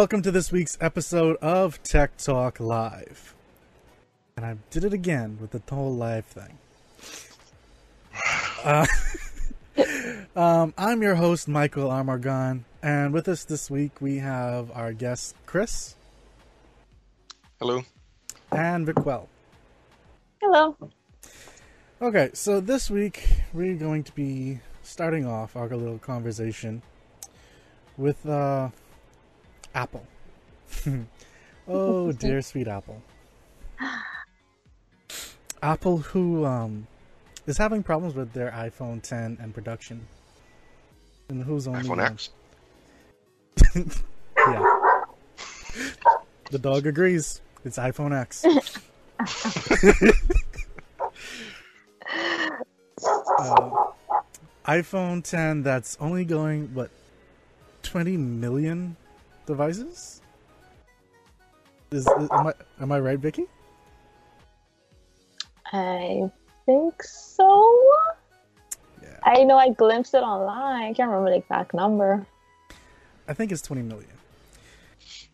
welcome to this week's episode of Tech Talk Live. And I did it again with the whole live thing. Uh, um, I'm your host, Michael Amargon, and with us this week we have our guest, Chris. Hello. And Vickwell. Hello. Okay, so this week we're going to be starting off our little conversation with uh, Apple. oh dear, sweet Apple. Apple, who um, is having problems with their iPhone 10 and production, and who's only iPhone X. yeah. The dog agrees. It's iPhone X. uh, iPhone 10 that's only going what 20 million devices? Is, is am I am I right, Vicky? I think so. Yeah. I know I glimpsed it online. I can't remember the exact number. I think it's 20 million.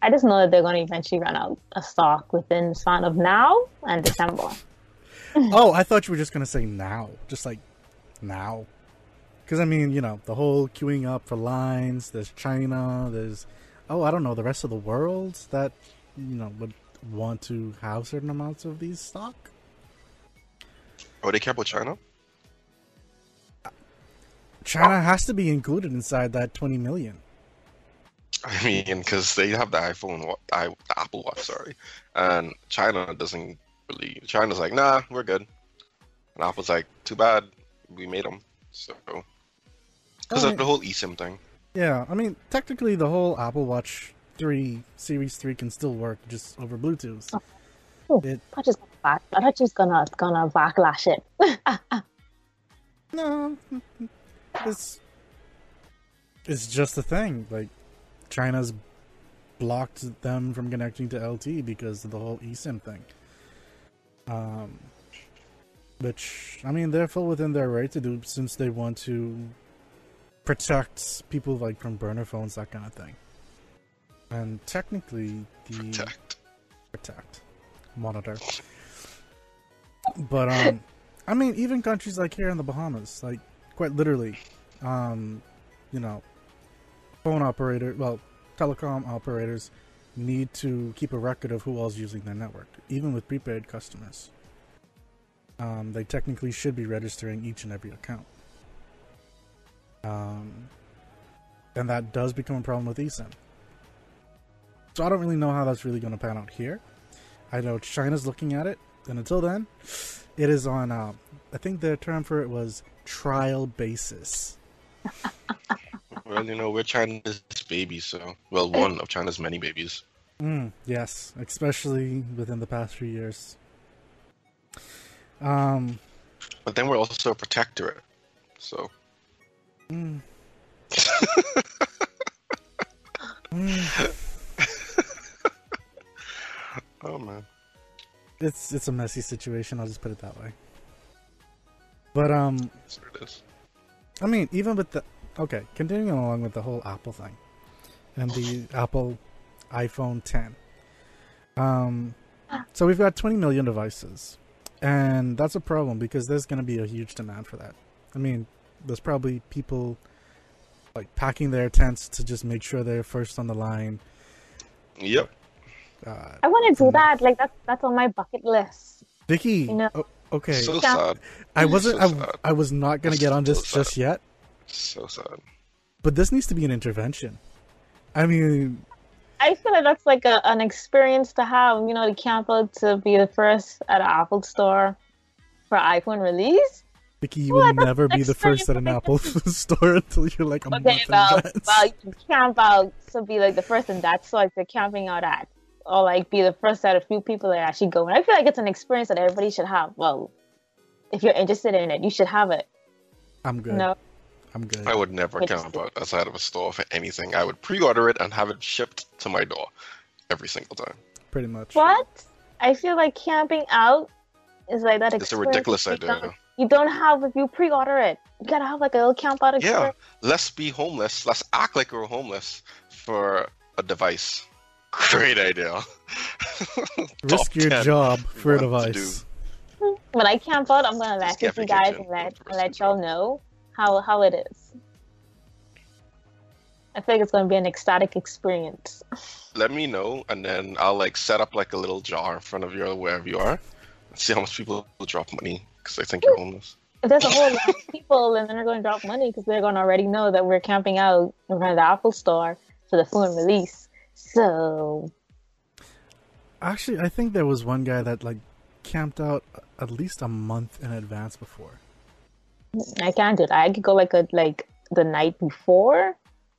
I just know that they're going to eventually run out of stock within the span of now and December. oh, I thought you were just going to say now. Just like now. Cuz I mean, you know, the whole queuing up for lines, there's China, there's oh, I don't know, the rest of the world that you know would want to have certain amounts of these stock. Oh, they care about China? China has to be included inside that 20 million. I mean, because they have the iPhone, I, the Apple Watch, sorry, and China doesn't really. China's like, nah, we're good, and Apple's like, too bad, we made them. So, because Oh, of the whole eSIM thing. Yeah, I mean, technically the whole Apple Watch 3 Series 3 can still work just over Bluetooth. Oh, It I just back. I thought just gonna gonna backlash it. no, it's it's just a thing. Like China's blocked them from connecting to LT because of the whole eSIM thing. Um, which I mean, they're full within their right to do since they want to protect people like from burner phones, that kind of thing. And technically, the Protect. protect, monitor. But um, I mean, even countries like here in the Bahamas, like quite literally, um, you know, phone operator, well, telecom operators need to keep a record of who all's using their network, even with prepaid customers. Um, they technically should be registering each and every account. Um, and that does become a problem with eSIM. So I don't really know how that's really going to pan out here. I know China's looking at it, and until then, it is on. Uh, I think the term for it was trial basis. Well, you know, we're China's baby, so well, one of China's many babies. Mm, yes, especially within the past few years. Um, But then we're also a protectorate, so mm. Mm, oh man. it's it's a messy situation. I'll just put it that way. But um, is. I mean, even with the okay, continuing along with the whole Apple thing and the Apple iPhone 10. Um, so we've got 20 million devices, and that's a problem because there's going to be a huge demand for that. I mean, there's probably people like packing their tents to just make sure they're first on the line. Yep. Uh, I want to do that. Like that's that's on my bucket list. Vicky, You know- o- okay, So Yeah. sad. I wasn't, so I, sad. I was not going to get on this So just yet. So sad. But this needs to be an intervention. I mean, I feel like that's like a, an experience to have. You know, to camp out to be the first at an Apple store for iPhone release. Vicky, you Well, will never be the first at an Apple store until you're like a Okay, month in well, advance. well, you can camp out to be like the first in that store if you're camping out at, or like be the first at a few people that actually go. And I feel like it's an experience that everybody should have. Well, if you're interested in it, you should have it. I'm good. No, I'm good. I would never camp out outside of a store for anything. I would pre-order it and have it shipped to my door every single time. Pretty much. what? I feel like camping out is like that. It's a ridiculous that you idea. Don't- You don't have if you pre-order it. You gotta have like a little camp out Yeah, let's be homeless. Let's act like we're homeless for a device. Great idea. Risk your 10 job for a device. When I camp out, I'm gonna Just message you guys and let and let y'all know how how it is. I think it's gonna be an ecstatic experience. Let me know, and then I'll like set up like a little jar in front of you or wherever you are. And see how much people will drop money because they think you're homeless. There's a whole lot of people, and then they're going to drop money because they're going to already know that we're camping out in front of the Apple Store for the phone release. So Actually, I think there was one guy that like camped out at least a month in advance before. I can't do that. I could go like a like the night before.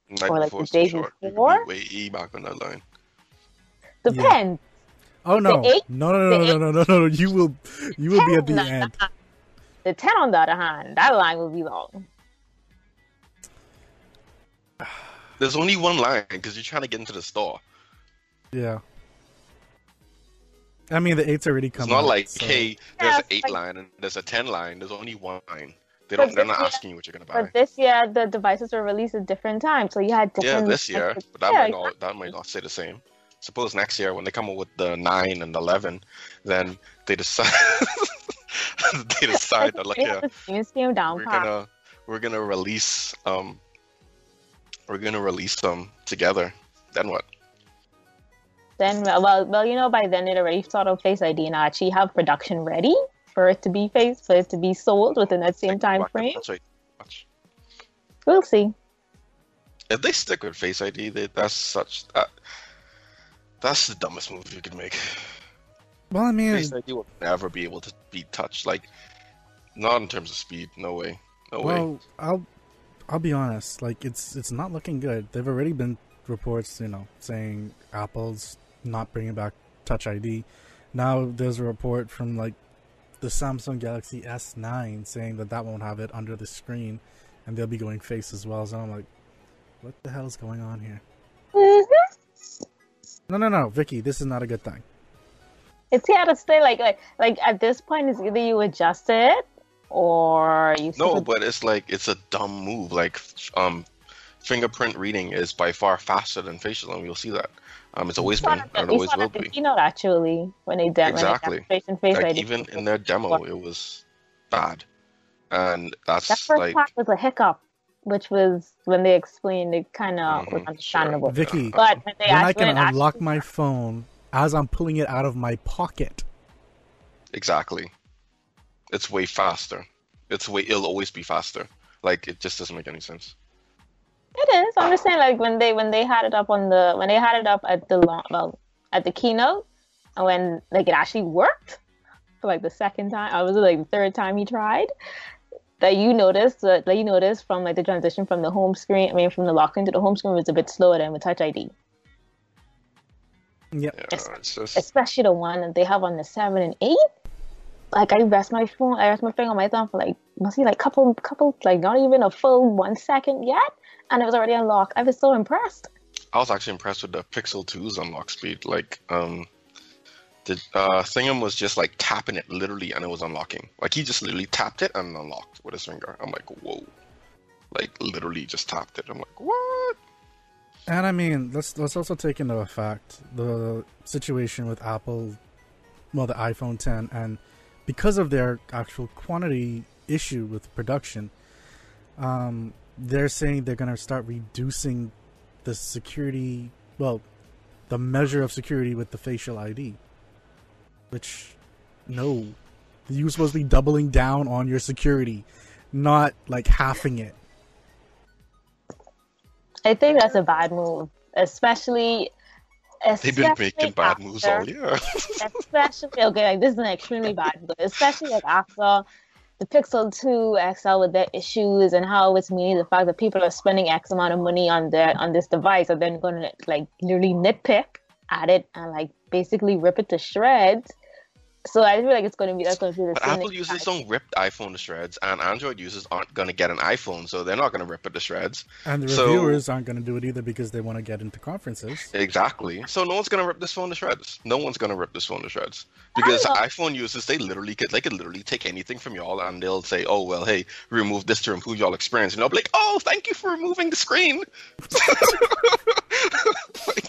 Night Or, like, before the day short. Before? be way back on that line. Depends. Oh no! eight- no, no, no, the no, no, no, no, no! You will, you will be at the Ten, end. The ten, on the other hand, that line will be long. There's only one line because you're trying to get into the store. Yeah. I mean, the eight's already come. It's not out, like, so- hey, there's Yeah, an eight like- line and there's a ten line. There's only one line. They don't. They're not this year- asking you what you're gonna buy. But this year, the devices were released at different times, so you had different. Yeah, this year, but that Yeah, might not. That might not stay the same. Suppose next year when they come up with the nine and eleven, then they decide. they decide like yeah, have the same scheme down we're gonna we're gonna release um we're gonna release them together. Then what? Then, well, well, you know, by then it already thought of Face ID and I actually have production ready for it to be face for it to be sold within that same time frame. watch it, watch. We'll see. If they stick with Face ID, they, that's such that. That's the dumbest move you could make. Well, I mean, Face ID will never be able to be touched. Like, not in terms of speed. No way. No way. I'll, I'll be honest. Like, it's it's not looking good. There've already been reports, you know, saying Apple's not bringing back Touch ID. Now there's a report from like the Samsung Galaxy S9 saying that that won't have it under the screen, and they'll be going face as well. So I'm like, what the hell is going on here? hmm No, no, no, Vicky, this is not a good thing. It's here to stay. Like, like, like at this point, it's either you adjust it or you. No, with- but it's like it's a dumb move. Like, um, fingerprint reading is by far faster than facial, and we'll see that. Um, it's always You saw been, that- and it you always will that in the be. keynote actually when they did Exactly. when they face Like ID. even in their demo, it was bad, and that's that first like part was a hiccup, which was when they explained it kind of was Mhm, understandable. Vicky, But when they when I actually, can when it unlock actually- my phone as I'm pulling it out of my pocket. exactly. It's way faster. It's way. It'll always be faster. Like it just doesn't make any sense. It is. I'm just saying, like when they when they had it up on the when they had it up at the long well at the keynote, and when like it actually worked for like the second time, I was like the third time he tried. That you noticed that, that you noticed from like the transition from the home screen, I mean from the lock into the home screen was a bit slower than with Touch ID, Yep. Yeah, just especially the one that they have on the seven and eight. Like I rest my phone, I rest my finger on my thumb for like must be like couple couple like not even a full one second yet, and it was already unlocked. I was so impressed. I was actually impressed with the Pixel 2's unlock speed. Like, um, the uh, Thingam was just like tapping it literally, and it was unlocking. Like he just literally tapped it and unlocked with his finger. I'm like, whoa! Like literally just tapped it. I'm like, what? And I mean, let's let's also take into effect the situation with Apple, well, the iPhone 10, and because of their actual quantity issue with production, um, they're saying they're going to start reducing the security, well, the measure of security with the facial ID. Which, no, you're supposed to be doubling down on your security, not like halving it. I think that's a bad move, especially. They've been especially making bad moves all year. especially okay, like this is an extremely bad move, especially like after the Pixel 2 XL with their issues and how it's meaning the fact that people are spending X amount of money on their on this device and then going to like literally nitpick at it and like basically rip it to shreds. So I feel like it's going to be that's going to be the But same Apple next users time. don't rip the iPhone to shreds, and Android users aren't gonna get an iPhone, so they're not gonna rip it to shreds. And the So- reviewers aren't going to do it either because they want to get into conferences. Exactly. So no one's gonna rip this phone to shreds. No one's gonna rip this phone to shreds because iPhone users they literally could they could literally take anything from y'all and they'll say, oh well, hey, remove this to improve y'all experience, and they'll be like, oh, thank you for removing the screen. like,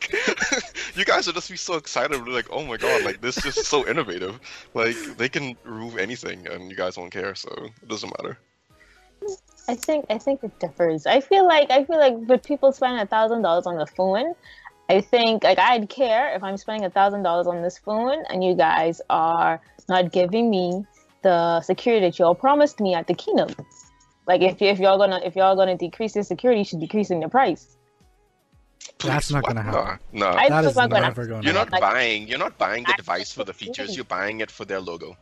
you guys would just be so excited. Like, oh my god, like this is so innovative. Like they can remove anything, and you guys won't care, so it doesn't matter. I think I think it differs. I feel like I feel like with people spending a thousand dollars on the phone, I think like I'd care if I'm spending a thousand dollars on this phone and you guys are not giving me the security that y'all promised me at the keynote. Like if if y'all gonna if y'all gonna decrease the security, you should decrease in the price. That's not gonna happen. No, no. I- That it's gonna- never going to You're not happen. Buying. You're not buying the device for the features. You're buying it for their logo.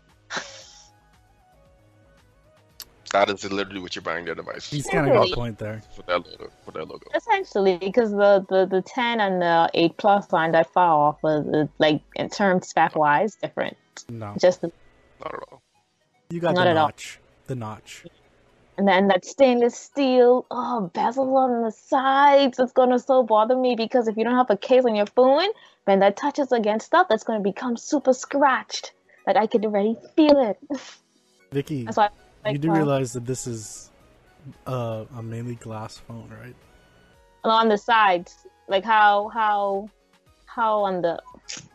That is literally what you're buying their device He's kind of got a point there. for their logo. For their logo. Essentially, because the, the, the 10 and the 8 plus aren't that far off, of the, uh, like in terms spec wise, different. No, Just the, Not at all. you got Not the at all. The notch. And then that stainless steel, oh, bezel on the sides. It's gonna so bother me because if you don't have a case on your phone, when that touches against stuff, that's gonna become super scratched. Like I could already feel it. Vicky, That's why. Like, you do realize that this is uh, a mainly glass phone, right? on the sides, like how how how on the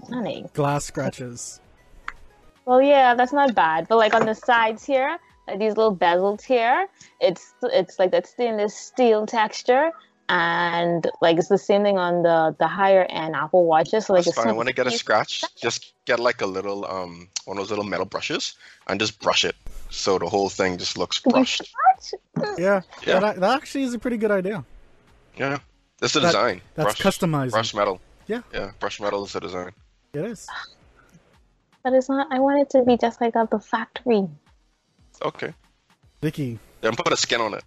honey. Glass scratches. Well, yeah, that's not bad. But like on the sides here, these little bezels here, it's it's like that stainless steel texture, and like it's the same thing on the the higher end Apple watches. So like That's it's fine. When I get a scratch, just get like a little um one of those little metal brushes and just brush it, so the whole thing just looks brushed. Yeah, Yeah. That, that actually is a pretty good idea. Yeah, that's the That- design. That's brush, customizing. brush metal. Yeah. Yeah, brush metal is the design. It is. But it's not. I want it to be just like at the factory. Okay. Vicky, Then put a skin on it.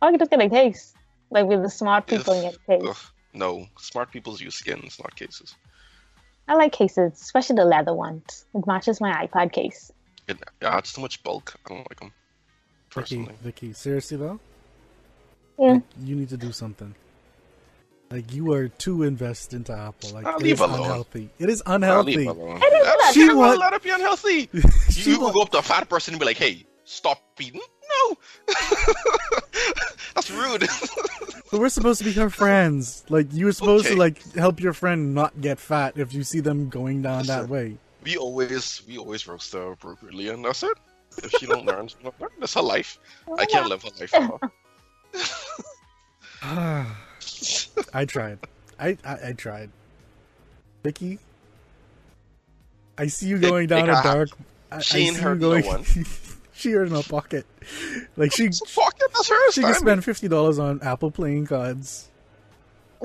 Oh, or I could just get a case, like with the smart people in Ugh. get case. Ugh, no, smart people use skins, not cases. I like cases, especially the leather ones. It matches my iPad case. It adds too much bulk. I don't like them. Vicky, Personally. Vicky. Seriously though, Yeah. you need to do something. Like you are too invested into Apple. Like Ah, it leave is alone. unhealthy. It is I'll unhealthy. leave alone. didn't That's- know She you wa- won't let it be unhealthy. She You will go up to a fat person and be like, "Hey, stop eating." No, that's rude. But we're supposed to be her friends. Like you were supposed to like help your friend not get fat if you see them going down that Listen. way. we always, we always roast her appropriately, and that's it. If she don't learn, she don't learn. That's her life. I can't live her life for her. I tried. I, I I tried. Vicky, I see you going It- down it a uh, dark. I, She I ain't hurt you no one. she earned a pocket. Like she Fuck it, that's hers. she can spend fifty dollars on Apple playing cards.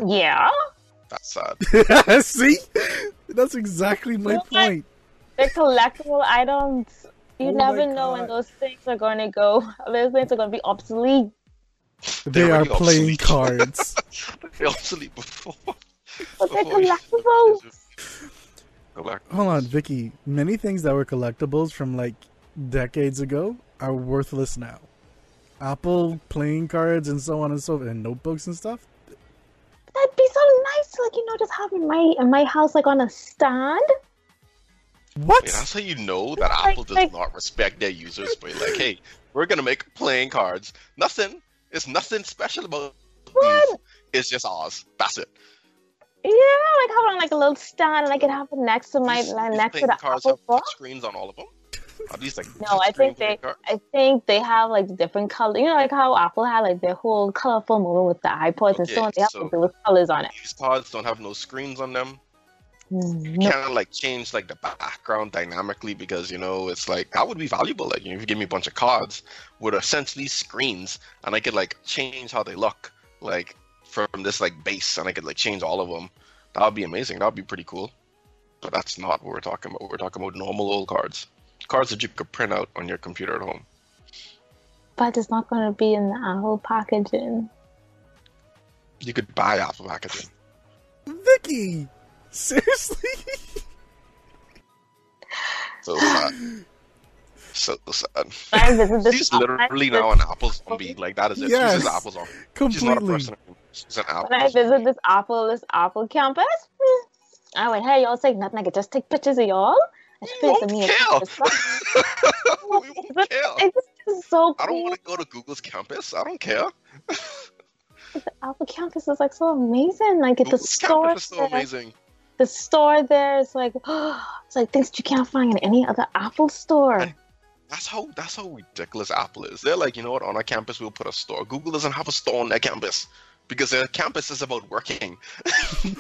Yeah. That's sad. see, that's exactly my What? point. They're collectible items. You Oh never know when those things are going to go. Those things are going to be obsolete. They They're are playing obsolete. cards. They're obsolete before. But they're before we- Hold on, Vicky. Many things that were collectibles from like decades ago are worthless now. Apple playing cards and so on and so forth, and notebooks and stuff. That'd be so nice, like you know, just have in my in my house, like on a stand. What? Yeah, that's how you know that Like- Apple does like- not respect their users. But like, hey, we're gonna make playing cards. Nothing. It's nothing special about these. It's just ours. That's it. Yeah, like have it on like a little stand, and I could have it next to my These- like, these next to the cards Apple have screens on all of them. Are these like No, I think they. I think they have like different colors. You know, like how Apple had like their whole colorful moment with the iPods and so on. They have so- those colors on it. These cards don't have no screens on them. Mm, You No, can't like change like the background dynamically because you know it's like that would be valuable. Like you know, if you give me a bunch of cards with essentially screens, and I could like change how they look, like from this like base, and I could like change all of them. That would be amazing. That would be pretty cool. But that's not what we're talking about. We're talking about normal old cards, cards that you could print out on your computer at home. but it's not going to be in the Apple packaging. You could buy Apple packaging. Vicky, seriously? So sad. so sad. This. She's literally visited- now an Apple zombie. Like that is it. Yes. She's just Apple zombie. She's not a Completely. person. She's an Apple. When I visit this Apple, this Apple campus, I went, "Hey, y'all say nothing. I could just take pictures of y'all." And she We won't me care. we won't But care. It's so I don't want to go to Google's campus. I don't care. The Apple campus is like so amazing. Like it's the Google's campus is so there. amazing. the store there is like it's like things you can't find in any other Apple store. And- That's how that's how ridiculous Apple is. They're like, you know what? On our campus, we'll put a store. Google doesn't have a store on their campus because their campus is about working. yeah,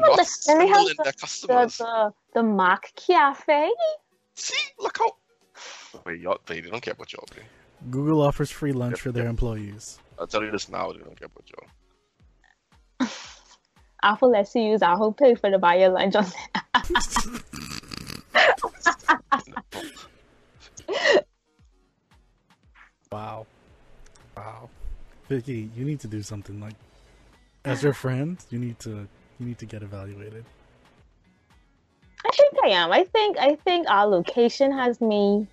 but Not the, then they have the, the, customers. the, the Mac Cafe. See, look how. Wait, y'all, they don't care about y'all. Dude. Google offers free lunch for their employees. I'll tell you this now. They don't care about y'all. Apple lets you use Apple Pay for to buy your lunch on Wow. Wow. Vicky, you need to do something like as your friend, you need to you need to get evaluated. I think I am. I think I think our location has me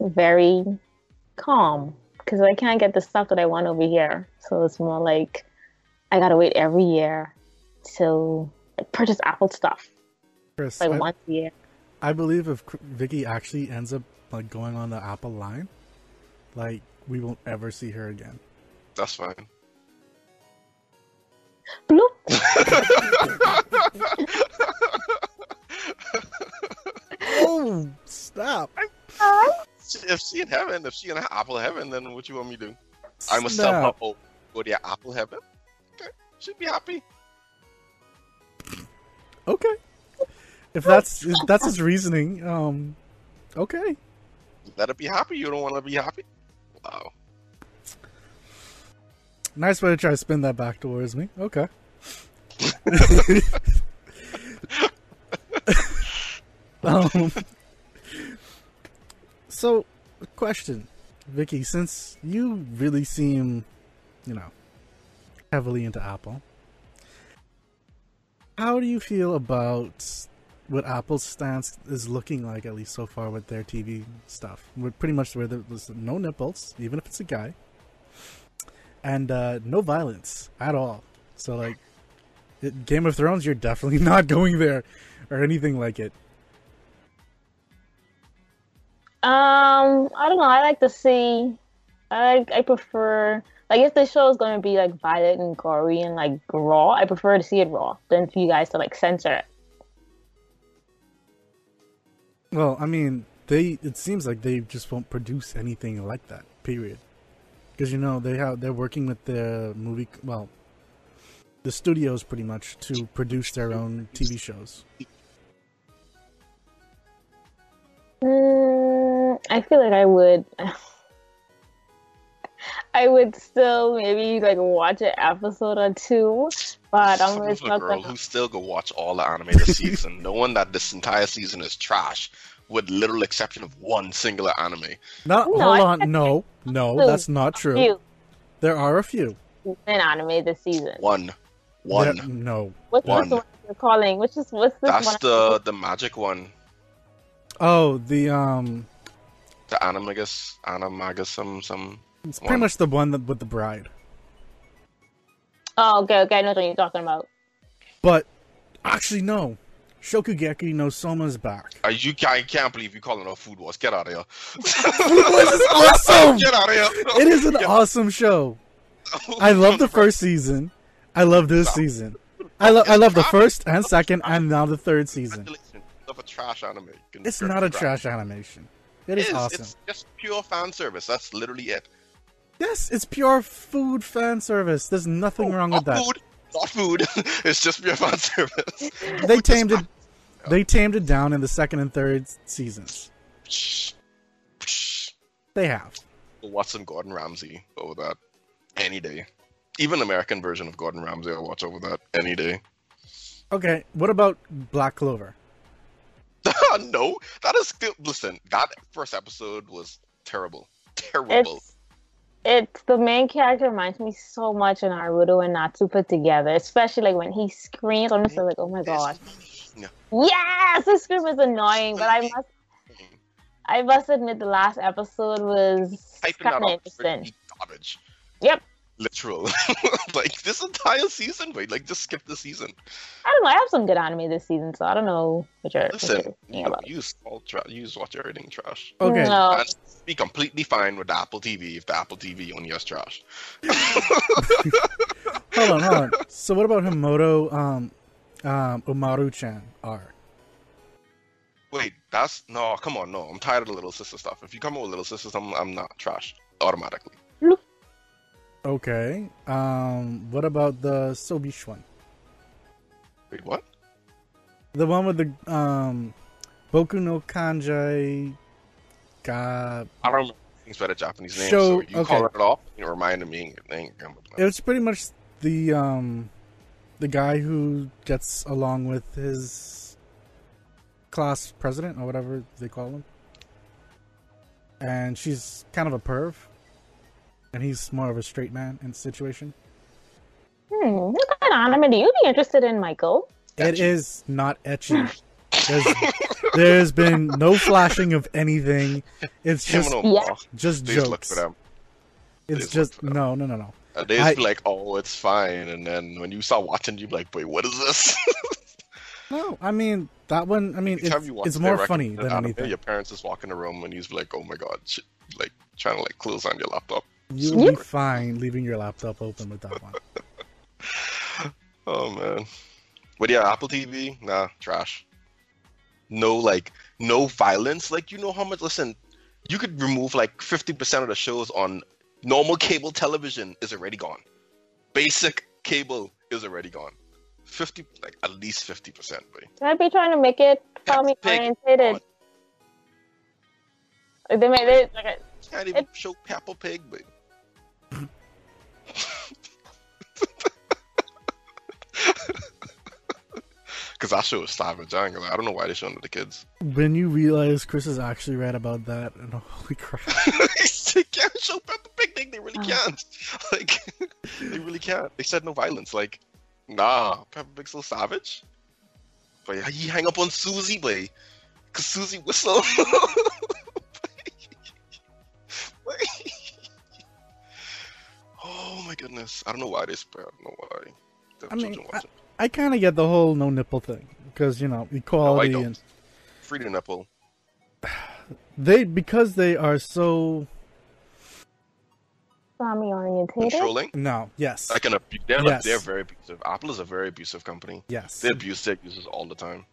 very calm because I can't get the stuff that I want over here. So it's more like I gotta wait every year to like, purchase Apple stuff Chris, like I, once a year. I believe if Vicky actually ends up like going on the Apple line, like we won't ever see her again. That's fine. Bloop. Oh, stop! if she in heaven, if she in Apple heaven, then what you want me to do? I must Snap. somehow oh, go to Apple heaven. Okay, she'd be happy. Okay. If that's if that's his reasoning, um, okay. Let her be happy. You don't want to be happy. Wow. Nice way to try to spin that back towards me. Okay. um, so, question, Vicky, since you really seem, you know, heavily into Apple, how do you feel about what Apple's stance is looking like, at least so far, with their TV stuff? With pretty much where there's no nipples, even if it's a guy and uh, no violence at all. So like, Game of Thrones, you're definitely not going there or anything like it. Um, I don't know. I like to see. I I prefer like if the show is going to be like violent and gory and like raw. I prefer to see it raw than for you guys to like censor it. Well, I mean, they it seems like they just won't produce anything like that. Period. Because you know they have they're working with the movie. Well, the studios pretty much to produce their own TV shows. Mm, I feel like I would. I would still maybe like watch an episode or two, but I'm Who's just a not girl gonna. who still go watch all the anime this season, knowing that this entire season is trash, with little exception of one singular anime. Not No, hold on, no, no, No, that's not true. There are a few. in anime this season. One, one. There- no. What's One. this one you're calling? Which is what's this That's one? the the magic one. Oh, the um, The animagus, animagus, some some. it's pretty One. much the one that with the bride. Oh, okay, okay. I know what you're talking about. But actually, no. Shokugeki no Soma's back. Uh, you I can't believe you calling it a food wars. Get out of here. This is awesome! Get out of here. It is an awesome show. I love the first season. I love this season. I love I love the first and second and now the third season. Of a trash anime. It's not a trash animation. It It is is. awesome. It's just pure fan service. That's literally it. Yes, it's pure food fan service. There's nothing wrong with that. Food, not food. it's just pure fan service. They tamed it. They tamed it down in the second and third seasons. Psh, psh. They have. Watch some Gordon Ramsay over that any day. Even American version of Gordon Ramsay, I'll watch over that any day. Okay, what about Black Clover? no, that is still. Listen, that first episode was terrible. Terrible. It's it's the main character reminds me so much of Naruto and Natsu put together, especially like when he screams. I'm just like, oh my god. Yeah. Yes, his scream is annoying, but I must I must admit the last episode was kind of interesting. garbage. Yep. Literal. like this entire season, wait, like just skip the season. I don't know. I have some good anime this season, so I don't know what you're, what you're thinking you, about. use all tra- use watch everything trash. Okay, No. And be completely fine with Apple TV if the Apple TV only has trash. hold on, hold on. So what about Himouto? Um, Um, Umaru-chan R. Wait, that's no. Come on, no. I'm tired of the little sister stuff. If you come up with little sisters, I'm I'm not trash automatically. Okay. Um, what about the Shobitch one? Wait, what? The one with the um, Boku no Kanji Ga. I don't know things by the Japanese name. Show- so you okay. call it off. You reminded me. It ain't coming up. It's pretty much the um, the guy who gets along with his class president or whatever they call him, and she's kind of a perv, and he's more of a straight man in the situation. Hmm, what kind of anime do you be interested in, Michael? It Ecchi. is not ecchi. There's, there's been no flashing of anything. It's just Yeah. just They just look jokes. for them. It's just just look for them. no, no, no, no. And they just I- be like, "Oh, it's fine," and then when you start watching, you'd be like, "Wait, what is this?" No, I mean that one. I mean, Every time it's, you it's more they funny recommend than anime, anything. Your parents just walk in the room and you just be like, "Oh my god," shit, like trying to like close on your laptop. You'll be fine leaving your laptop open with that one. Oh man. But yeah, Apple TV, nah, trash. No like no violence. Like you know how much listen, you could remove like fifty percent of the shows on normal cable television is already gone. Basic cable is already gone. Fifty like at least fifty percent, boy. I'd be trying to make it family Peppa Pig. oriented. Like, They made it like a, Can't even show Peppa Pig, but Cause that show is savage. I, ain't gonna. I don't know why they're showing it to the kids. When you realize Chris is actually right about that, and holy crap! they can't show Peppa Pig thing. They really Oh. can't. Like, they really can't. They said no violence. Like, nah, Peppa Pig's so savage. But yeah, he hang up on Susie, boy. Cause Susie whistle. oh my goodness. I don't know why they spread. I don't know why. I mean, children watch it. I kind of get the whole no nipple thing because you know equality don't. and Free the nipple. they because they are so family orientated. Controlling. no yes Like an abu- they're, Yes. they're very abusive. Apple is a very abusive company. yes They abuse their users all the time.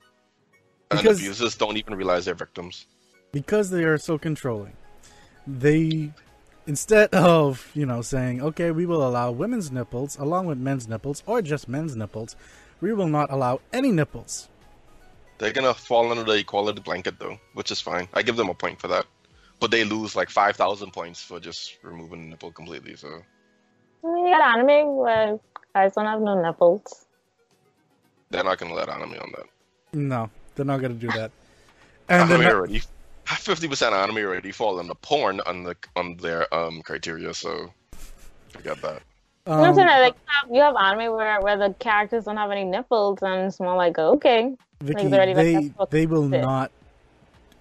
And Because- abusers don't even realize they're victims. because they are so controlling they instead of you know saying okay we will allow women's nipples along with men's nipples or just men's nipples we will not allow any nipples They're gonna fall under the equality blanket though, which is fine. I give them a point for that. But they lose like five thousand points for just removing the nipple completely. So You got anime where guys don't have no nipples. they're not gonna let anime on that. no they're not going to do that and anime then already fifty percent anime already fall under porn on the on their um criteria. So forget that. you know what I'm um, saying? Like you have, you have anime where where the characters don't have any nipples, and it's more like okay, Vicky, Like, they're already, like, they they will it is. not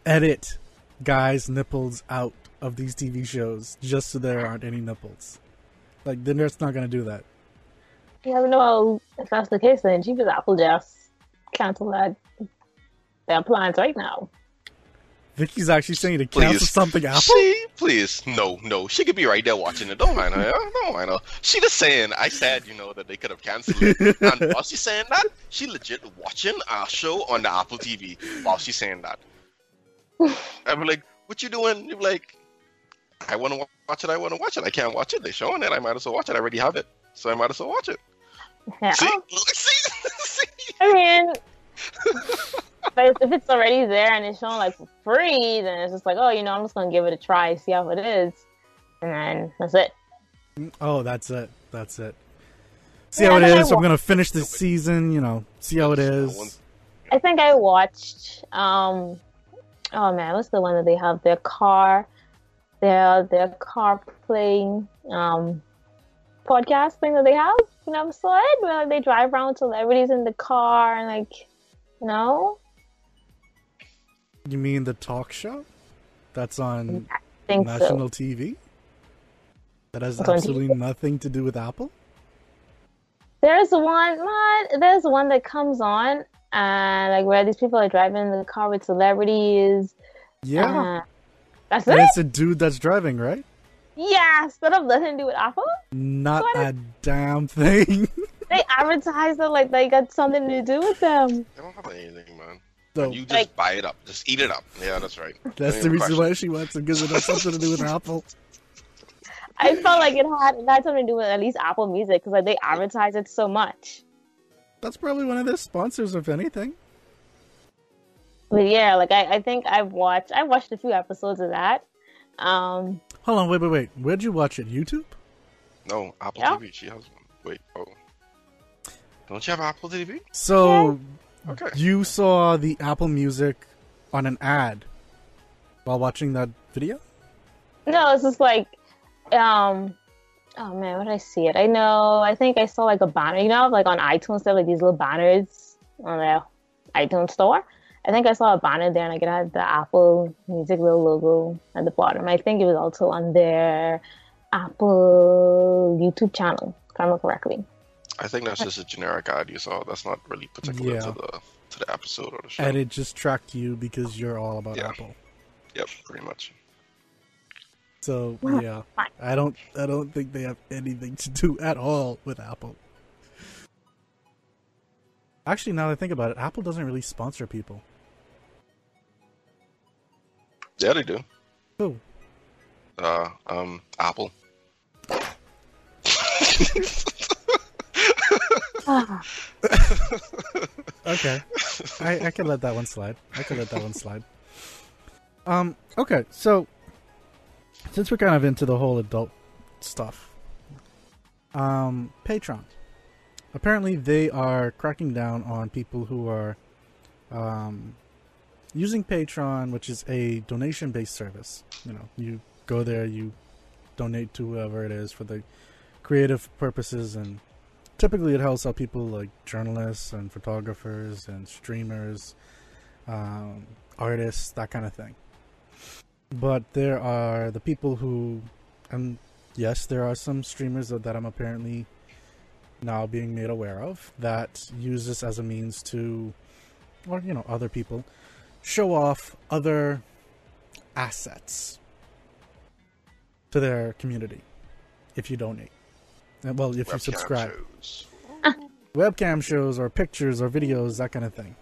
edit guys' nipples out of these TV shows just so there aren't any nipples. Like they're just not gonna do that. you never know if that's the case. Then Jeepers Apple just cancel that their plans right now. Vicky's actually saying to cancel Please. something Apple. She, please, no, no. She could be right there watching it. Don't mind her. yeah? Don't mind her. She just saying, I said, you know, that they could have canceled it. And while she's saying that, she legit watching our show on the Apple TV while she's saying that. I'm like, what you doing? You're like, I want to watch it. I want to watch it. I can't watch it. They're showing it. I might as well watch it. I already have it. So I might as well watch it. Yeah. See? See? see? I mean, but if it's already there and it's shown like for free, then it's just like, oh, you know, I'm just gonna give it a try, see how it is, and then that's it. Oh, that's it. That's it. See Yeah, how it but I is. I'm gonna finish this season. You know, see how it No is. one's- I think I watched. um Oh man, what's the one that they have their car, their their car playing um podcast thing that they have? You never saw it where like, they drive around celebrities in the car and like, you know, You mean the talk show? That's on national so. TV. That has That's absolutely nothing to do with Apple. There's one, not, there's one that comes on, and like where these people are driving the car with celebrities. Yeah, Uh, that's and it. it's a dude that's driving, right? Yeah, instead of nothing to do with Apple. Not What? a damn thing. they advertise that like they got something to do with them. They don't have anything, man. So You just Like- buy it up. Just eat it up. Yeah, that's right. that's the reason why she wants it because it has something to do with Apple. I felt like it had it had something to do with at least Apple Music because like they advertise it so much. That's probably one of their sponsors, if anything. But yeah, like I, I think I've watched I watched a few episodes of that. Um, Hold on, wait, wait, wait. Where'd you watch it? YouTube? No, Apple Yeah. TV. She has one. Wait, oh. Don't you have Apple TV? So Okay. you saw the Apple Music on an ad while watching that video? no, it's just like, um, oh man, what did I see it? I know, I think I saw like a banner. You know, like on iTunes, they have like these little banners on the iTunes store. I think I saw a banner there, and I had the Apple Music little logo at the bottom. I think it was also on their Apple YouTube channel, if I remember correctly. I think that's just a generic ad you saw. That's not really particular Yeah. to the to the episode or the show. And it just tracked you because you're all about Yeah. Apple. Yep, pretty much. So yeah. I don't, I don't think they have anything to do at all with Apple. Actually, now that I think about it, Apple doesn't really sponsor people. Yeah, they do. Oh, Uh, um, Apple. Okay. I, I can let that one slide. I can let that one slide. Um. Okay. So, since we're kind of into the whole adult stuff, um, Patreon. Apparently, they are cracking down on people who are, um, using Patreon, which is a donation-based service. You know, you go there, you donate to whoever it is for the creative purposes and typically it helps out people like journalists and photographers and streamers um, artists that kind of thing. But there are the people who and yes there are some streamers that, that i'm apparently now being made aware of that use this as a means to or you know other people show off other assets to their community if you donate well if you subscribe shows. webcam shows or pictures or videos, that kind of thing.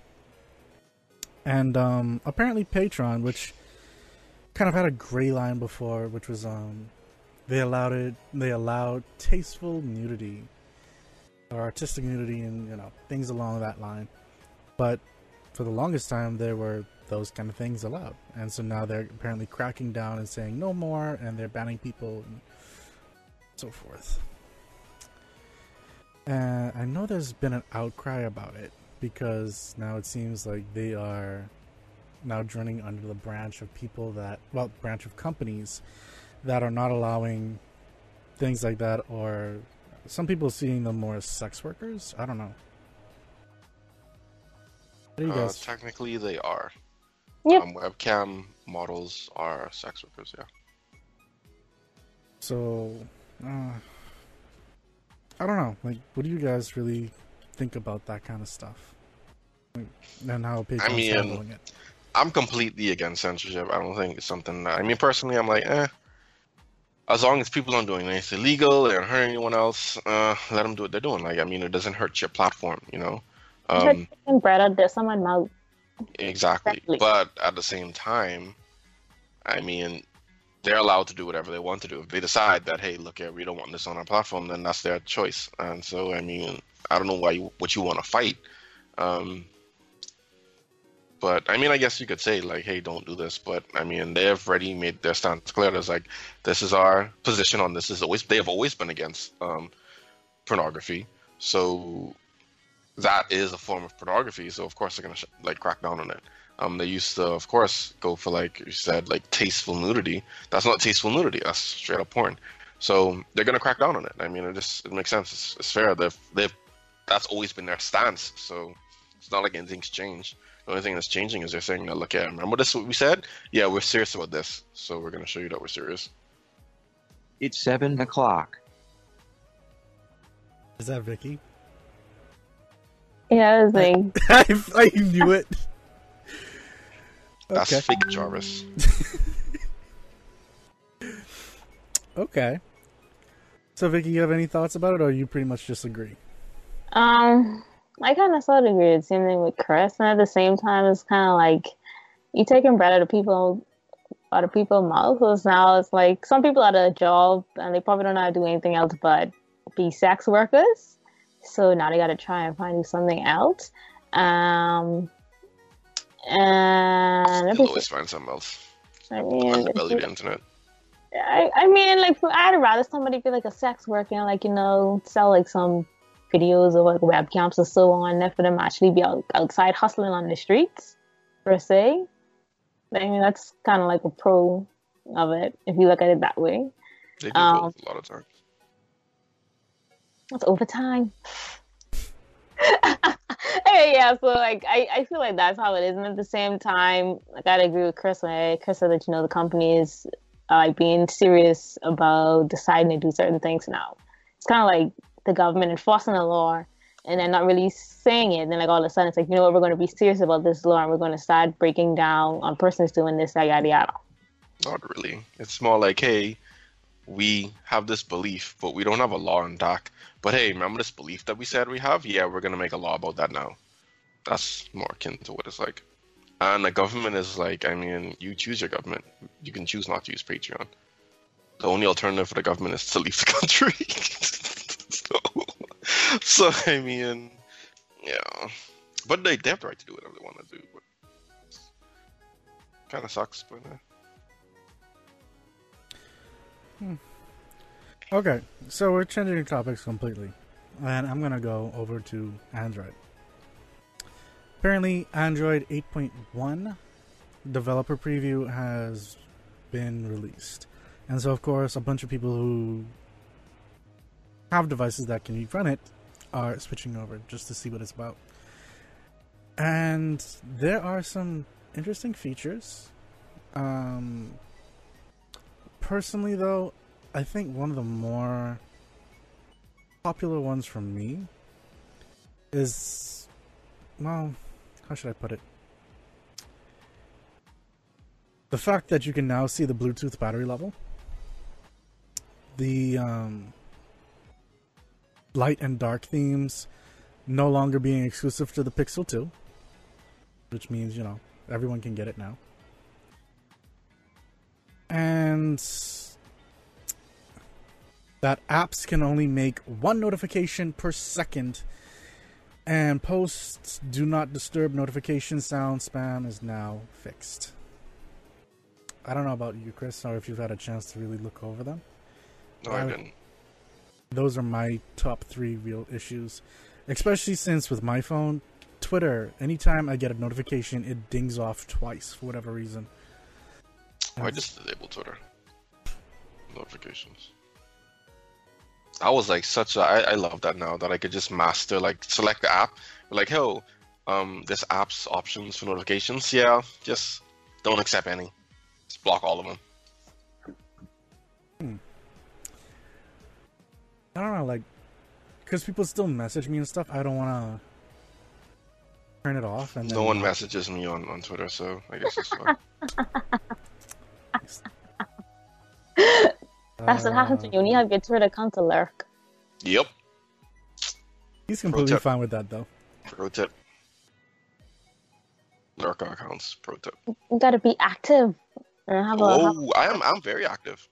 And um, apparently Patreon, which kind of had a gray line before, which was um, they allowed it, they allowed tasteful nudity or artistic nudity and you know things along that line. But for the longest time, there were those kind of things allowed, and so now they're apparently cracking down and saying no more, and they're banning people and so forth. Uh, I know there's been an outcry about it because now it seems like they are now joining under the branch of people that, well, branch of companies that are not allowing things like that, or some people seeing them more as sex workers. I don't know. What do you Uh, guys? technically, they are. Yep. Um, webcam models are sex workers. Yeah. So, uh, I don't know. Like, what do you guys really think about that kind of stuff? Like, and how Patreon's mean, handling it? I'm completely against censorship. I don't think it's something. That, I mean, personally, I'm like, eh. As long as people aren't doing anything illegal, they aren't hurting anyone else, uh, let them do what they're doing. Like, I mean, it doesn't hurt your platform, you know. Um, bread out there, someone mouth. exactly. Exactly. But at the same time, I mean, they're allowed to do whatever they want to do. If they decide that, hey, look we don't want this on our platform, then that's their choice. And so, I mean, I don't know why you, what you want to fight. Um, but I mean, I guess you could say like, "Hey, don't do this." But I mean, they've already made their stance clear. It's like, this is our position on this. Is always they have always been against um, pornography. So that is a form of pornography. So of course they're gonna sh- like crack down on it. Um, they used to, of course, go for like you said, like tasteful nudity. That's not tasteful nudity. That's straight up porn. So they're gonna crack down on it. I mean, it just it makes sense. It's, it's fair. They've they've that's always been their stance. So it's not like anything's changed. The only thing that's changing is they're saying, that, "Look, yeah, remember this? What we said? Yeah, we're serious about this. So we're gonna show you that we're serious." It's 7 o'clock. Is that Vicky? Yeah, that's like I, I knew it. That's Okay. fake Jarvis. Okay. So, Vicky, you have any thoughts about it, or you pretty much disagree? Um, I kind of sort of agree. with Same thing with Chris, and at the same time, it's kind of like you taking bread out of people, out of people's mouths. Now it's like some people out of a job and they probably don't know how to do anything else but be sex workers. So now they got to try and find something else. Um, and You'll always find something else. I mean, the belly of the internet. I, I mean, like, I'd rather somebody be like a sex worker and, like, you know, sell like some videos or like webcams or so on there for them actually be out, outside hustling on the streets, per se. I mean, that's kind of like a pro of it if you look at it that way. They do Um, a lot of times. It's overtime. anyway, yeah, so like I, I feel like that's how it is, and at the same time, like I'd agree with Chris when Chris said that you know the company is uh, like being serious about deciding to do certain things now. It's kind of like the government enforcing the law and then not really saying it. And then like all of a sudden it's like you know what we're going to be serious about this law and we're going to start breaking down on persons doing this yada yada. Not really. It's more like, hey, we have this belief, but we don't have a law on doc. But hey, remember this belief that we said we have? Yeah, we're gonna make a law about that now. That's more akin to what it's like. And the government is like, I mean, you choose your government. You can choose not to use Patreon. The only alternative for the government is to leave the country. so, so I mean, yeah. But they, they have the right to do whatever they want to do. But kind of sucks, but. Uh, Okay, so we're changing topics completely, and I'm gonna go over to Android. Apparently, Android 8.1 developer preview has been released, and so of course, a bunch of people who have devices that can run it are switching over just to see what it's about. And there are some interesting features. Um, personally, though, I think one of the more popular ones for me is, well, how should I put it? The fact that you can now see the Bluetooth battery level, the um, light and dark themes no longer being exclusive to the Pixel 2, which means, you know, everyone can get it now. And that apps can only make one notification per second, and posts do not disturb notification sound spam is now fixed. I don't know about you, Chris, or if you've had a chance to really look over them. no, I Uh, didn't. Those are my top three real issues, especially since with my phone, Twitter, anytime I get a notification, it dings off twice for whatever reason. Oh, I just disabled Twitter notifications. I was like such a I, I love that now that I could just master like select the app like oh um this app's options for notifications yeah just don't accept any just block all of them I don't know, like, because people still message me and stuff. I don't want to turn it off. And no then, one messages me on on Twitter so I guess it's fine That's what happens when you only have your Twitter account to lurk. yep He's completely tip. fine with that though. pro tip lurk accounts pro tip You gotta be active. And have a, have oh I am I'm very active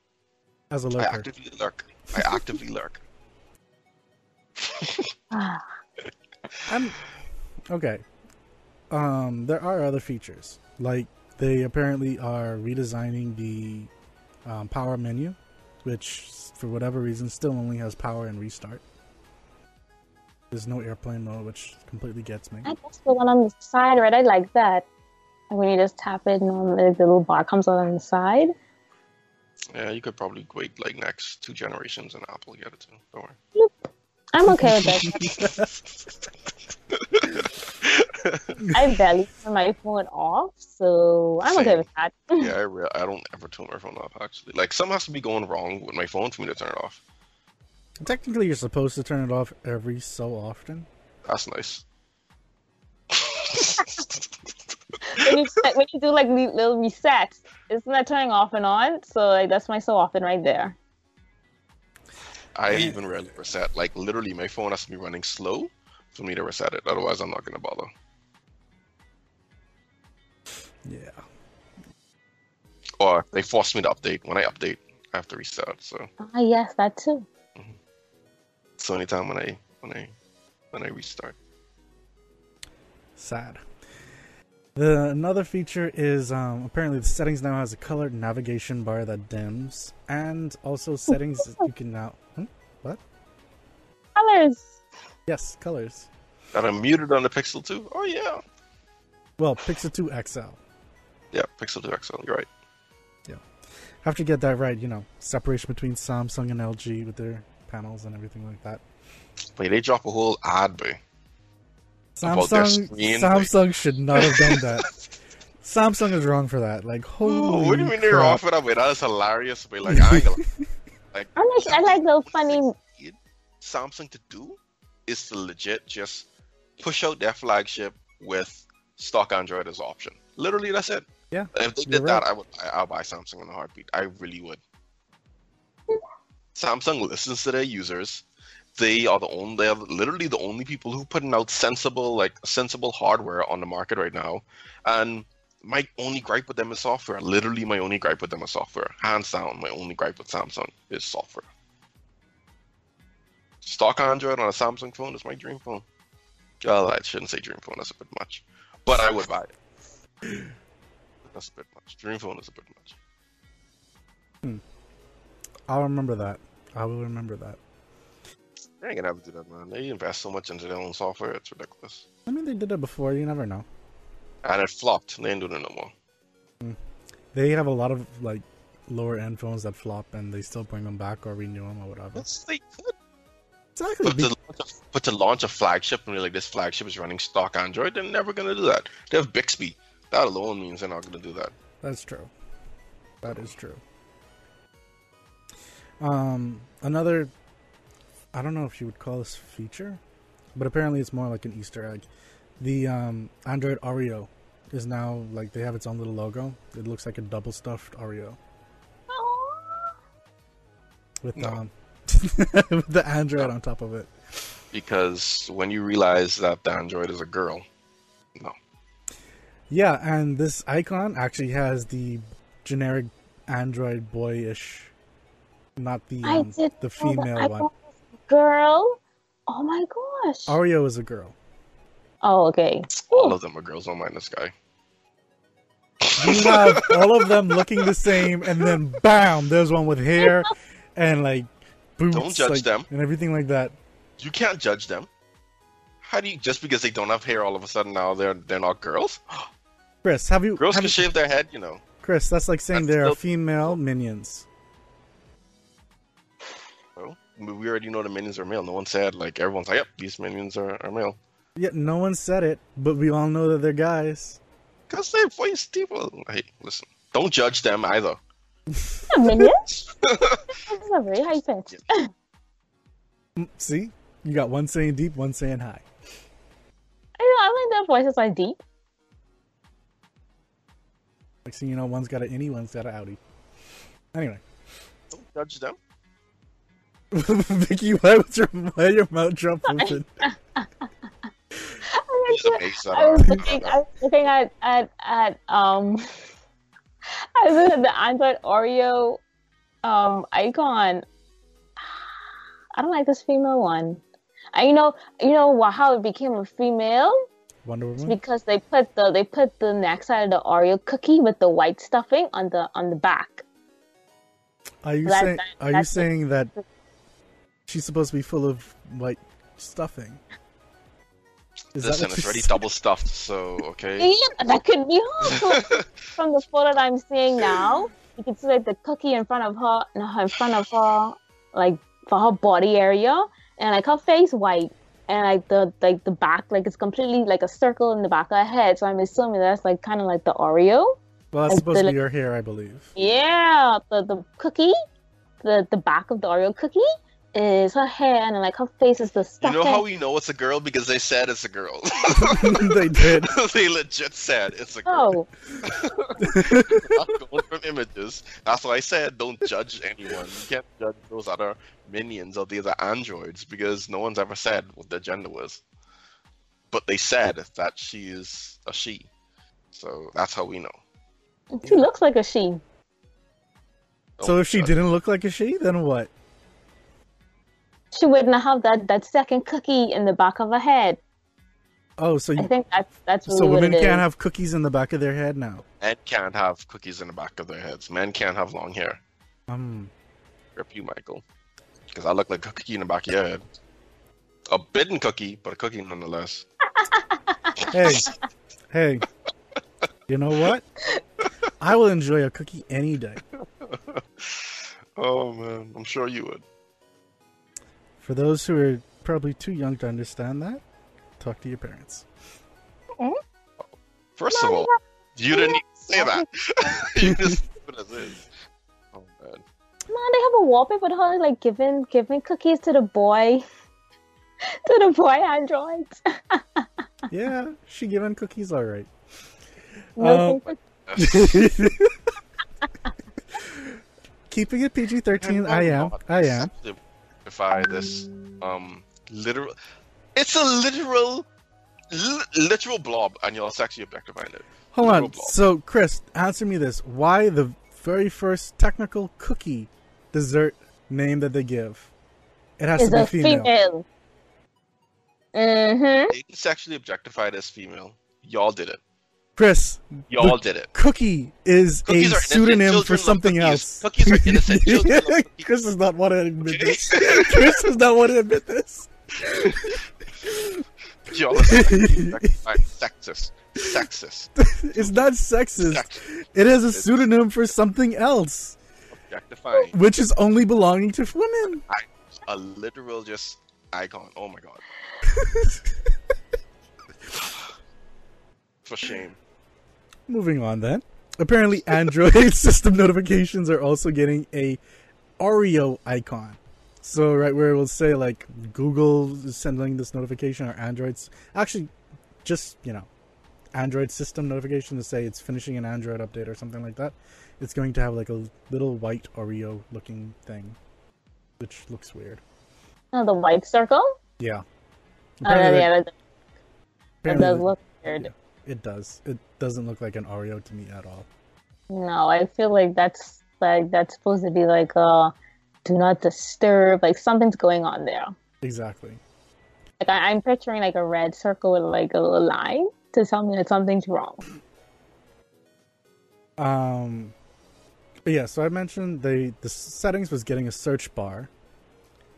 As a I lurker. I actively lurk I actively lurk Ah, I'm okay. Um, there are other features like they apparently are redesigning the um, power menu, which for whatever reason still only has power and restart. There's no airplane mode, which completely gets me. I guess the one on the side, right? I like that. When you just tap it and the little bar comes out on the side. Yeah, you could probably wait like next two generations and Apple get it too. Don't worry. I'm okay with that. I barely turn my phone off, so I'm okay with that. yeah, I, re- I don't ever turn my phone off actually. Like something has to be going wrong with my phone for me to turn it off. Technically, you're supposed to turn it off every so often. That's nice. when, you, when you do like li- little resets, isn't that turning off and on? So like that's my so often right there. I even rarely reset. Like literally, my phone has to be running slow for me to reset it. Otherwise, I'm not gonna bother. Yeah. Or they force me to update. When I update, I have to restart. So Ah, yes, that too. it's the only time when I when I when I restart. Sad. The another feature is um, apparently the settings now has a colored navigation bar that dims, and also settings you can now. Hmm? What? Colors. Yes, colors. Got I muted on the Pixel 2? Oh yeah. Well, Pixel 2 XL. Yeah, Pixel 2 XL. You're right. Yeah. Have to get that right, you know, separation between Samsung and LG with their panels and everything like that. But they drop a whole ad, boy. Samsung, screen, Samsung should not have done that. Samsung is wrong for that. Like, holy Oh, what do you mean they're crap. off it up? Wait, that is hilarious. But like, I ain't gonna, like, I like I like those funny. Samsung to do is to legit just push out their flagship with stock Android as option. Literally, that's it. Yeah, If they did that, right. I would. I'll buy Samsung in a heartbeat. I really would. Samsung listens to their users. They are the only. They are literally the only people who putting out sensible, like sensible hardware on the market right now. And my only gripe with them is software. Literally, my only gripe with them is software. Hands down, my only gripe with Samsung is software. Stock Android on a Samsung phone is my dream phone. Well, I shouldn't say dream phone. That's a bit much, but I would buy it. That's a bit much. Dream phone is a bit much. Hmm. I'll remember that. I will remember that. They ain't gonna have to do that, man. They invest so much into their own software. It's ridiculous. I mean, they did it before. You never know. And it flopped. They ain't doing it no more. Hmm. They have a lot of like lower end phones that flop, and they still bring them back or renew them or whatever. Yes, they could. Exactly. But be- to, launch a, but to launch a flagship and be like this flagship is running stock Android, they're never gonna do that. They have Bixby. That alone means they're not gonna do that. That's true. That is true. Um, another, I don't know if you would call this feature, but apparently it's more like an Easter egg. The um, Android Oreo is now like they have its own little logo. It looks like a double stuffed Oreo Aw. with No. um, with the Android on top of it. Because when you realize that the Android is a girl, no. Yeah, and this icon actually has the generic Android boyish, not the um, the female I one. thought it was a Girl. Oh my gosh. Oreo is a girl. Oh, okay. All of them are girls, don't mind this guy. You have all of them looking the same, and then bam, there's one with hair and like boots, Don't judge like, them. and everything like that. You can't judge them. How do you just because they don't have hair all of a sudden now they're they're not girls? Chris, have you? Girls have can you- shave their head, you know. Chris, that's like saying That's there are still- female minions. Well, we already know the minions are male. No one said like everyone's like, yep, these minions are, are male. Yet no one said it, but we all know that they're guys. Cause they voice people. Hey, listen, don't judge them either. minions? minion? That's a very high pitch. Mm, See, you got one saying deep, one saying high. I know, I like their voices like deep. Like, so you know, one's got an innie, one's got an outie. Anyway, Don't judge them. Vicky, why was your why your mouth drop open? I She's like I was looking, I was looking at, at, at um, I was looking at the Android Oreo um icon. I don't like this female one. I you know you know how it became a female Wonder It's because they put the they put the next side of the Oreo cookie with the white stuffing on the on the back. Are you That- saying that- are you that's- saying that she's supposed to be full of white stuffing? Is Listen, what it's already saying? double stuffed, so okay. Yeah, that could be her. From the photo that I'm seeing now, you can see like the cookie in front of her, in front of her, like for her body area, and like her face white, and like the like the back, like it's completely like a circle in the back of her head. So I'm assuming that's like kind of like the Oreo. Well, that's like supposed to be your hair, I believe. Yeah, the the cookie, the the back of the Oreo cookie is her hair, and like her face is the stuff. You know how we know it's a girl because they said it's a girl. they did. they legit said it's a girl. Oh, Not going from images. That's why I said don't judge anyone. You can't judge those other minions or the other androids because no one's ever said what their gender was. but they said that she is a she. So that's how we know. She looks like a she. So Oh, if she didn't look like a she, then what? She wouldn't have that, that second cookie in the back of her head. Oh, so I you, think that's that's really so what women it can't is. have cookies in the back of their head now. Men can't have cookies in the back of their heads. Men can't have long hair. Um, Rip you, Michael. Because I look like a cookie in the back of your head. A bitten cookie, but a cookie nonetheless. hey, hey, you know what? I will enjoy a cookie any day. Oh man, I'm sure you would. For those who are probably too young to understand that, talk to your parents. First of all, you didn't even say that. you just leave it as is. Oh man. Man, they have a wallpaper with her like giving giving cookies to the boy, to the boy androids. Yeah, she giving cookies all right. No Um. Keeping it PG thirteen, I am. I am. Justify this um literal. It's a literal, li- literal blob, and you're sexually objectifying it. Hold Literal on. blob. So, Chris, answer me this: Why the very first technical cookie dessert name that they give? It has Is to be a female. female. Mm-hmm. They sexually objectified as female. Y'all did it. Chris, Y'all did it. Cookie is Cookies a pseudonym for something else. Cookies are innocent. Chris does not want to admit Okay? this. Chris does not want to admit this. Y'all are sexist. Sexist. It's not sexist. Sexist. It is a pseudonym for something else, Objectifying. which is only belonging to women. A literal just icon. Oh my god. For shame. Moving on then. Apparently, Android system notifications are also getting a Oreo icon. So right where it will say like Google is sending this notification or Android's actually just you know Android system notification to say it's finishing an Android update or something like that. It's going to have like a little white Oreo looking thing, which looks weird. Oh, the white circle. Yeah. Oh, Apparently yeah, that, that does look weird. It does. It doesn't look like an Oreo to me at all. No, I feel like that's like that's supposed to be like a do not disturb. Like something's going on there. Exactly. Like I, I'm picturing like a red circle with like a little line to tell me that something's wrong. Um, yeah, so I mentioned they the settings was getting a search bar,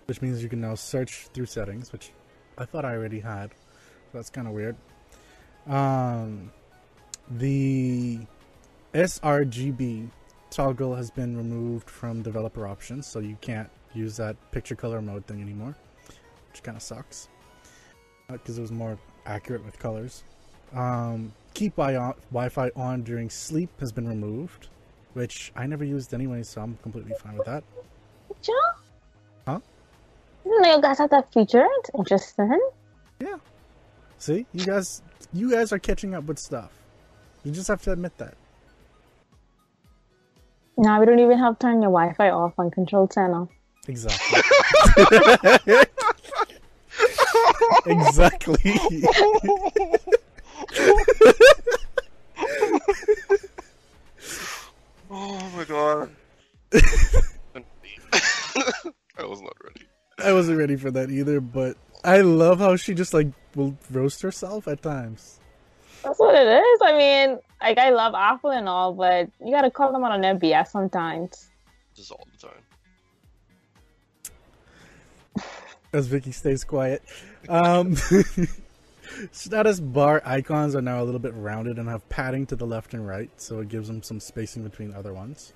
which means you can now search through settings, which I thought I already had. So that's kind of weird. Um, the sRGB toggle has been removed from developer options, so you can't use that picture color mode thing anymore, which kind of sucks because it was more accurate with colors. Um, keep Wi- Wi-Fi on during sleep has been removed, which I never used anyway, so I'm completely fine with that. Feature? Huh? I didn't know you guys have that feature. It's interesting. Yeah. See, you guys, you guys are catching up with stuff. You just have to admit that. Now we don't even have to turn your Wi-Fi off on Control Center. Exactly. exactly. Oh my god. I was not ready. I wasn't ready for that either, but I love how she just like will roast herself at times. That's what it is. I mean, like I love Apple and all, but you gotta call them out on their BS sometimes. Just all the time. As Vicky stays quiet. Um, status bar icons are now a little bit rounded and have padding to the left and right, so it gives them some spacing between other ones.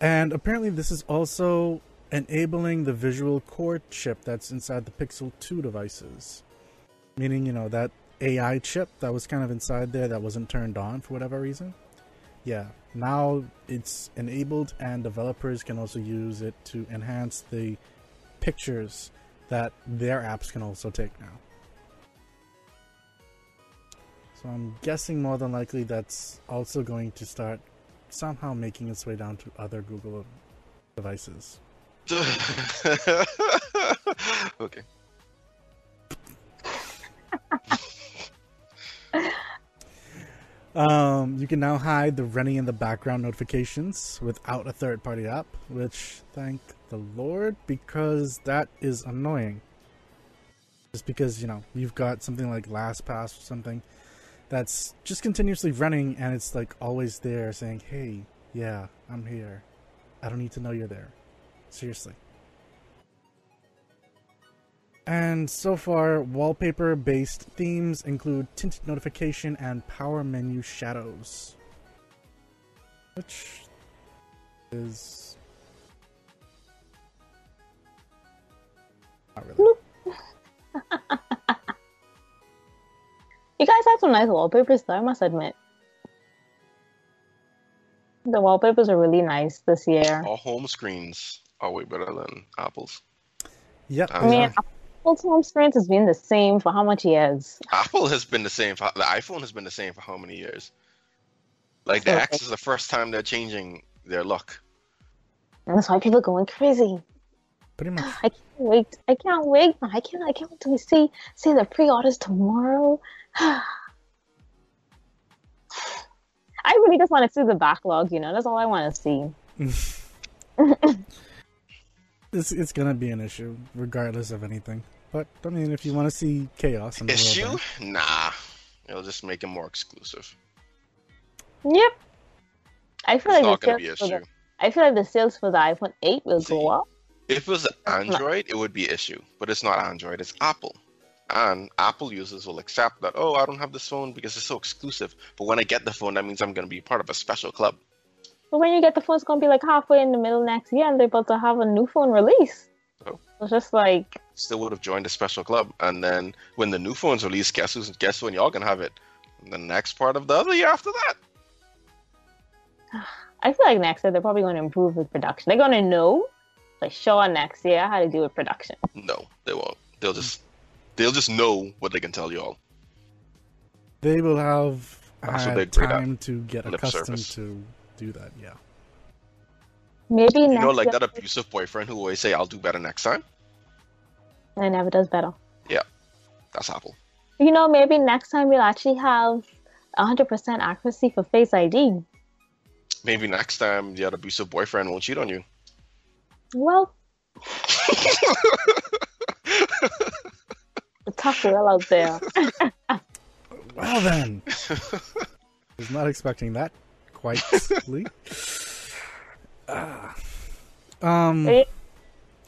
And apparently, this is also enabling the visual core chip that's inside the Pixel 2 devices. Meaning, you know, that AI chip that was kind of inside there that wasn't turned on for whatever reason. Yeah, now it's enabled, and developers can also use it to enhance the pictures that their apps can also take now. So I'm guessing more than likely that's also going to start somehow making its way down to other Google devices. okay. Um, you can now hide the running in the background notifications without a third party app, which thank the Lord because that is annoying. Just because, you know, you've got something like LastPass or something that's just continuously running and it's like always there saying, hey, yeah, I'm here. I don't need to know you're there. Seriously. And so far, wallpaper based themes include tinted notification and power menu shadows. Which is. Not really. You guys have some nice wallpapers, though. I must admit. The wallpapers are really nice this year. All home screens are way better than Apple's. Yep. I I mean. Apple's home screens has been the same for how much years? Apple has been the same. For, the iPhone has been the same for how many years? Like the So- X is the first time they're changing their look. And that's why people are going crazy. pretty much. I can't wait. I can't wait. I can't. I can't wait to see see the pre-orders tomorrow. I really just want to see the backlog. You know, that's all I want to see. It's, it's gonna be an issue, regardless of anything. But, I mean, if you want to see chaos in the Issue? world, Nah. It'll just make it more exclusive. Yep. I feel It's like not the gonna be sales for issue. the, I feel like the sales for the iPhone 8 will See. go up. If it was Android, it would be issue, but it's not Android. It's Apple, and Apple users will accept that. Oh, I don't have this phone because it's so exclusive. But when I get the phone, that means I'm going to be part of a special club. But when you get the phone, it's gonna be like halfway in the middle next year, and they're about to have a new phone release. Oh. It's just like Still would have joined a special club, and then when the new phone's released, guess who's guess when y'all gonna have it? The next part of the other year after that. I feel like next year they're probably going to improve with production. They're going to know, like, sure, next year how to do with production. No, they won't. They'll just they'll just know what they can tell y'all. they will have That's had they're great at. time to get accustomed service. to do that. Yeah. Maybe You next know, like year, that abusive boyfriend who always say, "I'll do better next time." it never does better. Yeah, that's Apple. You know, maybe next time we'll actually have 100% accuracy for Face ID. Maybe next time the abusive boyfriend won't cheat on you. Well, the tough girl out there. Well then, was not expecting that quite. Ah. um, Yeah.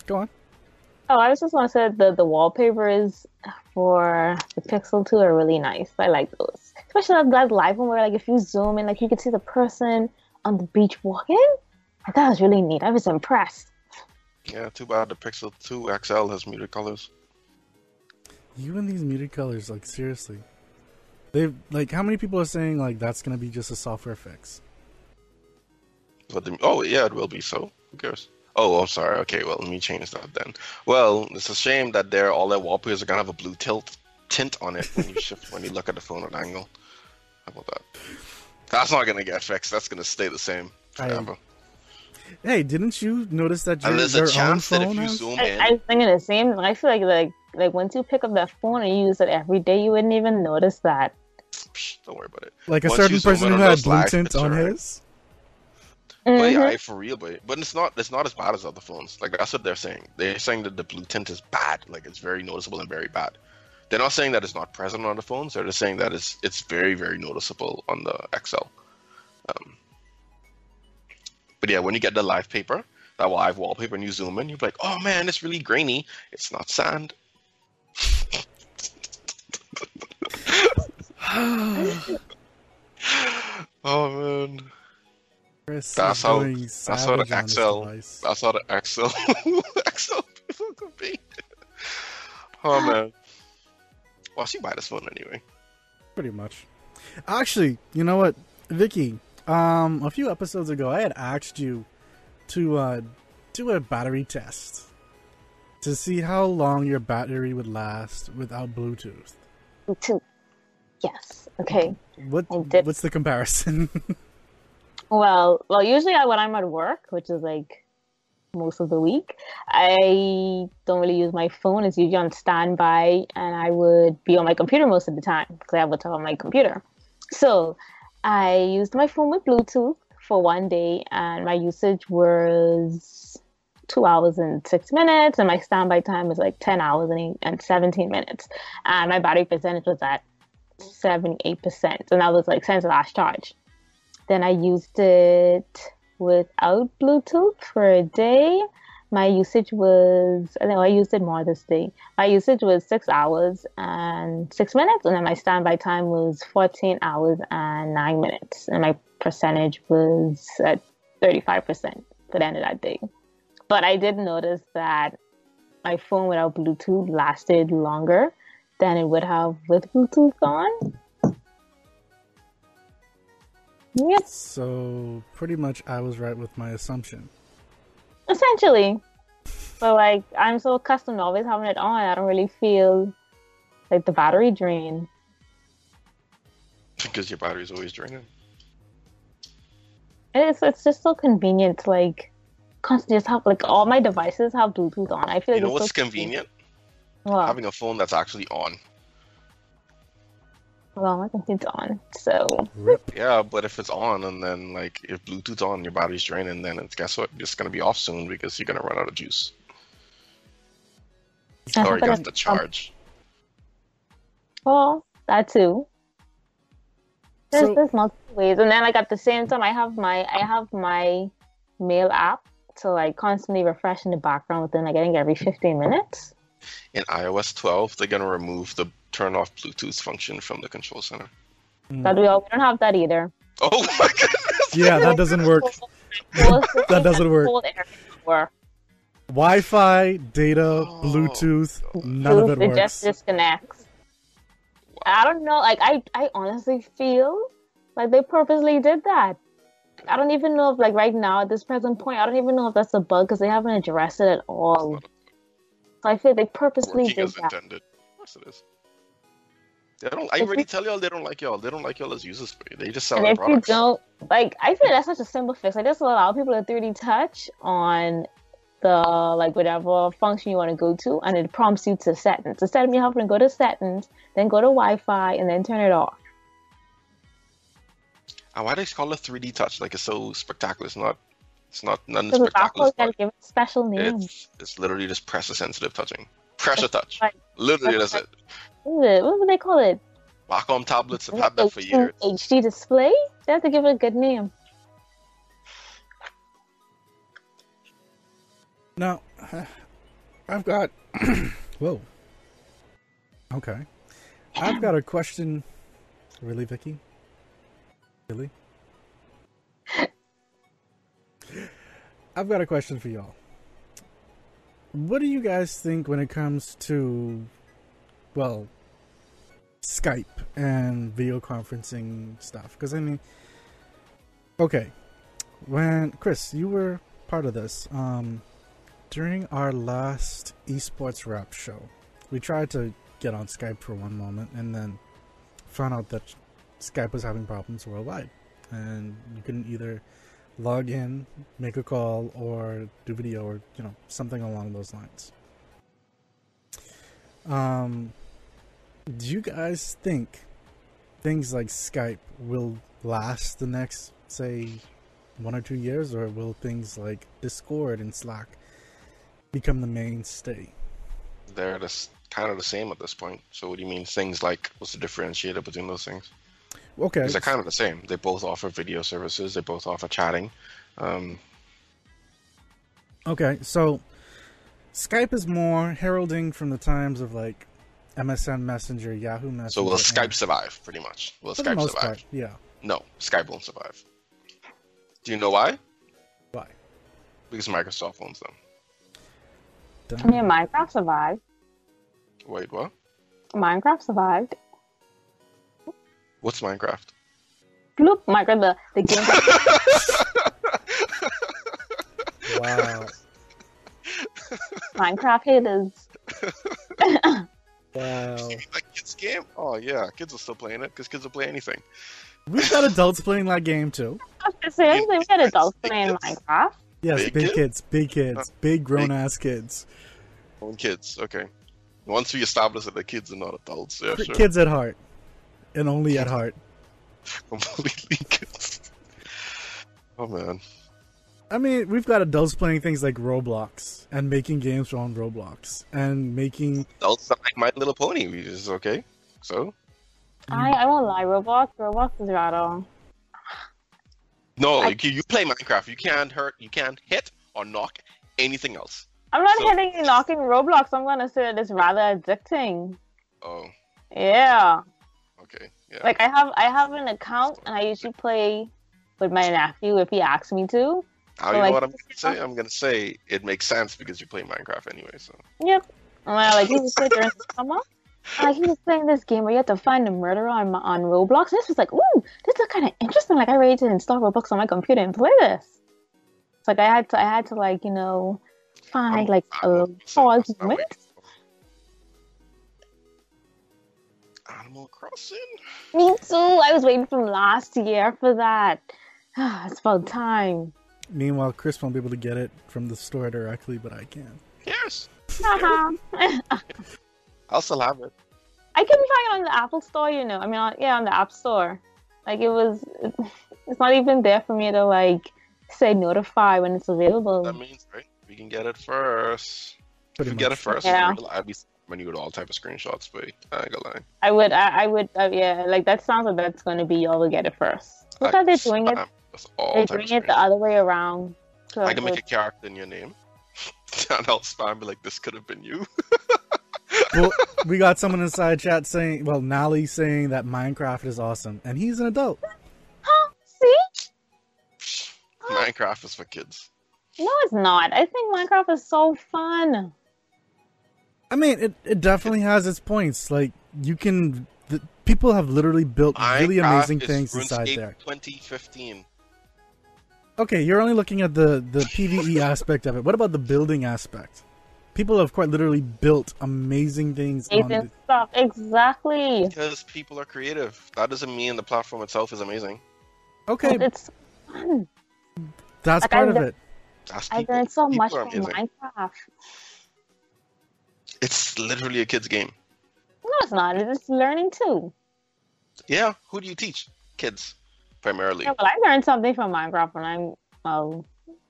go on. Oh, I was just want to say the the wallpapers for the Pixel 2 are really nice. I like those, especially that, that live one where like if you zoom in, like you can see the person on the beach walking. That was really neat. I was impressed. Yeah, too bad the Pixel 2 XL has muted colors. You and these muted colors, like seriously, they like how many people are saying like that's gonna be just a software fix? But the, oh yeah, it will be. So who cares? Oh, I'm sorry. Okay, well let me change that then. Well, it's a shame that they're all their wallpapers are gonna have a blue tilt tint on it when you shift when you look at the phone at an angle. How about that? That's not gonna get fixed. That's gonna stay the same I- forever. Hey, didn't you notice that your, And there's their a own chance that phone if you has- zoom I, in, I was thinking the same. I feel like like like once you pick up that phone and you use it every day, you wouldn't even notice that. don't worry about it. like a once certain person who on had blue tint on right? his? But Mhm. yeah, I for real, but but it's not it's not as bad as other phones. Like that's what they're saying. They're saying that the blue tint is bad. Like it's very noticeable and very bad. They're not saying that it's not present on the phones. They're just saying that it's it's very very noticeable on the XL. Um, but yeah, when you get the live paper, that live wallpaper, and you zoom in, you're like, oh man, it's really grainy. It's not sand. oh man. Chris That's how- that's how the savage on this XL. That's how the XL XL people could be. Oh man. Should you buy this phone anyway? Pretty much. Actually, you know what, Vicky? Um, a few episodes ago, I had asked you to uh, do a battery test to see how long your battery would last without Bluetooth. Two. Yes. Okay. What what's the comparison? Well, well, usually I, when I'm at work, which is like most of the week, I don't really use my phone. It's usually on standby, and I would be on my computer most of the time because I have a what's on my computer. So, I used my phone with Bluetooth for one day, and my usage was two hours and six minutes, and my standby time was like 10 hours and, eight, and 17 minutes. And my battery percentage was at 78%, and that was like since last charge. Then I used it without Bluetooth for a day. My usage was, I know I used it more this day. My usage was six hours and six minutes, and then my standby time was 14 hours and nine minutes. And my percentage was at 35% for the end of that day. But I did notice that my phone without Bluetooth lasted longer than it would have with Bluetooth on. Yes, So pretty much, I was right with my assumption. essentially. But like, I'm so accustomed to always having it on, I don't really feel like the battery drain. Because your battery's always draining. It's it's just so convenient to like constantly just have like all my devices have Bluetooth on. I feel like You know it's what's so convenient? Well, Having a phone that's actually on. well, my computer's on, so Rip. Yeah, but if it's on and then like if Bluetooth's on, your battery's draining, then it's guess what? It's gonna be off soon because you're gonna run out of juice. I or have you it have on- to um, charge. Well, that too. There's So- there's multiple ways, and then like at the same time, I have my I have my mail app to like constantly refresh in the background within like I think every 15 minutes. In iOS 12, they're gonna remove the turn off Bluetooth function from the control center. Hmm. But we all we don't have that either. Oh my goodness! Yeah, that doesn't work. That doesn't work. Cold air work. Wi-Fi, data, Oh. Bluetooth, none of it it just works. disconnects. I don't know. Like I, I honestly feel like they purposely did that. I don't even know if like right now at this present point, I don't even know if that's a bug because they haven't addressed it at all. So I feel they purposely Working did as that. intended. Course it is. They don't. I If already you- tell y'all they don't like y'all. They don't like y'all as users. They just sell And if you don't like, I feel that's such a simple fix. Like, just allow people to 3D touch on the like whatever function you want to go to, and it prompts you to settings. Instead of me having to go to settings, then go to Wi-Fi, and then turn it off. And why do they call it 3D touch? Like it's so spectacular. It's not. It's not none Because with spectacular. Apple, you gotta give it a special name. It's it's literally just pressure sensitive touching. Pressure touch. right. Literally, That's that's it. It? what would they call it? Wacom tablets have had that for years. HD display. They have to give it a good name. Now, I've got. Whoa. Okay. I've got a question. Really, Vicky? Really? I've got a question for y'all. What do you guys think when it comes to, well, Skype and video conferencing stuff? Because, I mean, okay. When, Chris, you were part of this. Um, during our last esports rap show, we tried to get on Skype for one moment and then found out that Skype was having problems worldwide. And you couldn't either log in, make a call, or do video, or, you know, something along those lines. Um, do you guys think things like Skype will last the next, say, one or two years, or will things like Discord and Slack become the mainstay? They're kind of the same at this point. So what do you mean? Things like what's the differentiator between those things? Okay. Because they're kind of the same. They both offer video services. They both offer chatting. Um, Okay, so Skype is more heralding from the times of like MSN Messenger, Yahoo Messenger. so will and- Skype survive? Pretty much. Will for the Skype most survive? part, yeah. No, Skype won't survive. Do you know why? Why? Because Microsoft owns them. I Done. mean, Minecraft survived. Wait, what? Minecraft survived. What's Minecraft? Bloop, Minecraft, the, the game. Wow. Minecraft haters. wow. like kids game? Oh yeah, kids are still playing it because kids will play anything. We've got adults playing that game too. Seriously, we had adults playing Minecraft. Yes, Big big, kids? kids, big kids, big grown ass kids. Own kids. Okay. Once we establish that the kids are not adults, yeah, sure. Kids at heart. And only at heart. completely kids. Oh man. I mean, we've got adults playing things like Roblox and making games on Roblox and making. Adults not like My Little Pony, which is okay. So I I won't lie, Roblox Roblox is rather. no, I- you, you play Minecraft. You can't hurt. You can't hit or knock anything else. I'm not So- hitting and knocking Roblox. I'm gonna say that it's rather addicting. Oh, Yeah. Okay. Yeah. Like I have I have an account and I usually play with my nephew if he asks me to. How so, you like- know what I'm gonna say? I'm gonna say it makes sense because you play Minecraft anyway. So Yep. And I like he was there during the summer. Like he was playing this game where you have to find a murderer on on Roblox. This was like, ooh, this is kind of interesting. Like I ready to install Roblox on my computer and play this. It's like I had to I had to like you know find I'm- like I'm a tall moment. Animal Crossing. Me too. I was waiting from last year for that. it's about time. Meanwhile, Chris won't be able to get it from the store directly, but I can. Yes, Haha. Uh-huh. I'll still have it. I couldn't find it on the Apple Store, you know. I mean, on, yeah, on the App Store. Like it was, it's not even there for me to like say notify when it's available. That means right. We can get it first. Pretty if we can get it first, Yeah. I'd be sending you with all type of screenshots, but I ain't gonna lie. I would, I, I would, uh, yeah. Like that sounds like that's going to be y'all will get it first. Look I how they're doing it. spam with They're type doing it the other way around. So I can make a character in your name. and I'll spam be like, this could have been you. well, we got someone in the side chat saying, well, Nally saying that Minecraft is awesome, and he's an adult. Huh? See? Minecraft is for kids. No, it's not. I think Minecraft is so fun. I mean, it, it definitely has its points. Like, you can. The, people have literally built really amazing is things inside RuneScape there. 2015. Okay, you're only looking at the, the PvE aspect of it. What about the building aspect? People have quite literally built amazing things on Amazing the, stuff. Exactly. Because people are creative. That doesn't mean the platform itself is amazing. Okay, It's fun. that's like, part I of it. That's I people. learned so people much are from amazing. Minecraft. It's literally a kid's game. No, it's not. It's learning too. Yeah, who do you teach? Kids, primarily. Yeah, well, I learned something from Minecraft when I'm, well,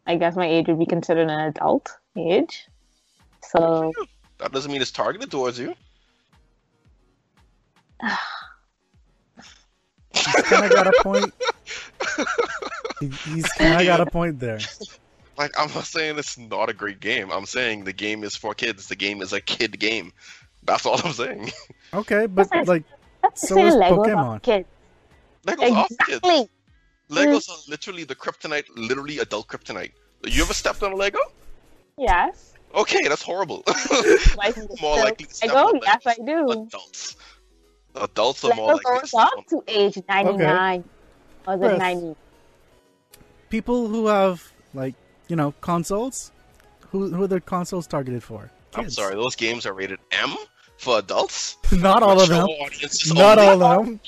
I guess my age would be considered an adult age. So, That doesn't mean it's targeted towards you. He's kind of got a point. He, he's kind of got a point there. Like, I'm not saying it's not a great game. I'm saying the game is for kids. The game is a kid game. That's all I'm saying. Okay, but That's like, that's So saying is Lego Pokemon. kids. Legos are for kids. Exactly. Legos are literally the kryptonite, literally adult kryptonite. You ever stepped on a Lego? Yes. Okay, that's horrible. Like, so more likely to step Lego, on yes, I do. Adults. Adults are more Lego likely to goes step up to age 99. Or is Chris. 90? people who have like, you know, consoles. Who who are the consoles targeted for? I'm sorry, those games are rated M for adults. Not all of them. Not all of them.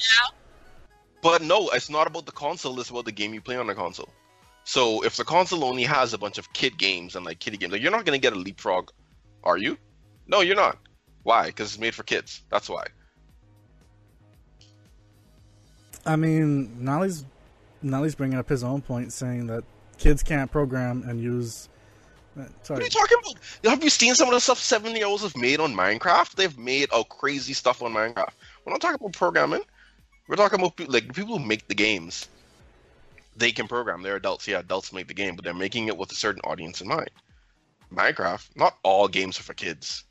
But no, it's not about the console. It's about the game you play on the console. So if the console only has a bunch of kid games and like kiddie games, like you're not gonna get a Leapfrog, are you? No, you're not. Why? Because it's made for kids. That's why. I mean, Nolly's Nolly's bringing up his own point, saying that kids can't program and use. uh, What are you talking about? Have you seen some of the stuff seven year olds have made on Minecraft? They've made oh crazy stuff on Minecraft. We're not talking about programming. We're talking about like people who make the games. They can program. They're adults. Yeah, adults make the game, but they're making it with a certain audience in mind. Minecraft, not all games are for kids,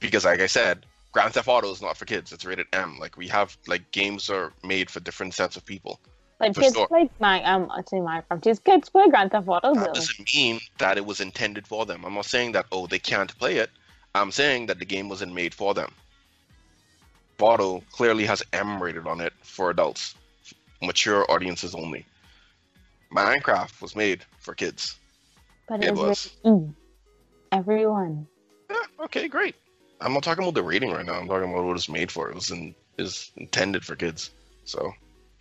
because like I said, Grand Theft Auto is not for kids. It's rated M. Like we have like games are made for different sets of people. Like kids sure. play my um say Minecraft. Just kids play Grand Theft Auto That doesn't mean that it was intended for them. I'm not saying that oh they can't play it. I'm saying that the game wasn't made for them. Auto clearly has M rated on it for adults, mature audiences only. Minecraft was made for kids. But It was. everyone. Yeah, okay, great. I'm not talking about the rating right now. I'm talking about what it's made for. It was in, is intended for kids. So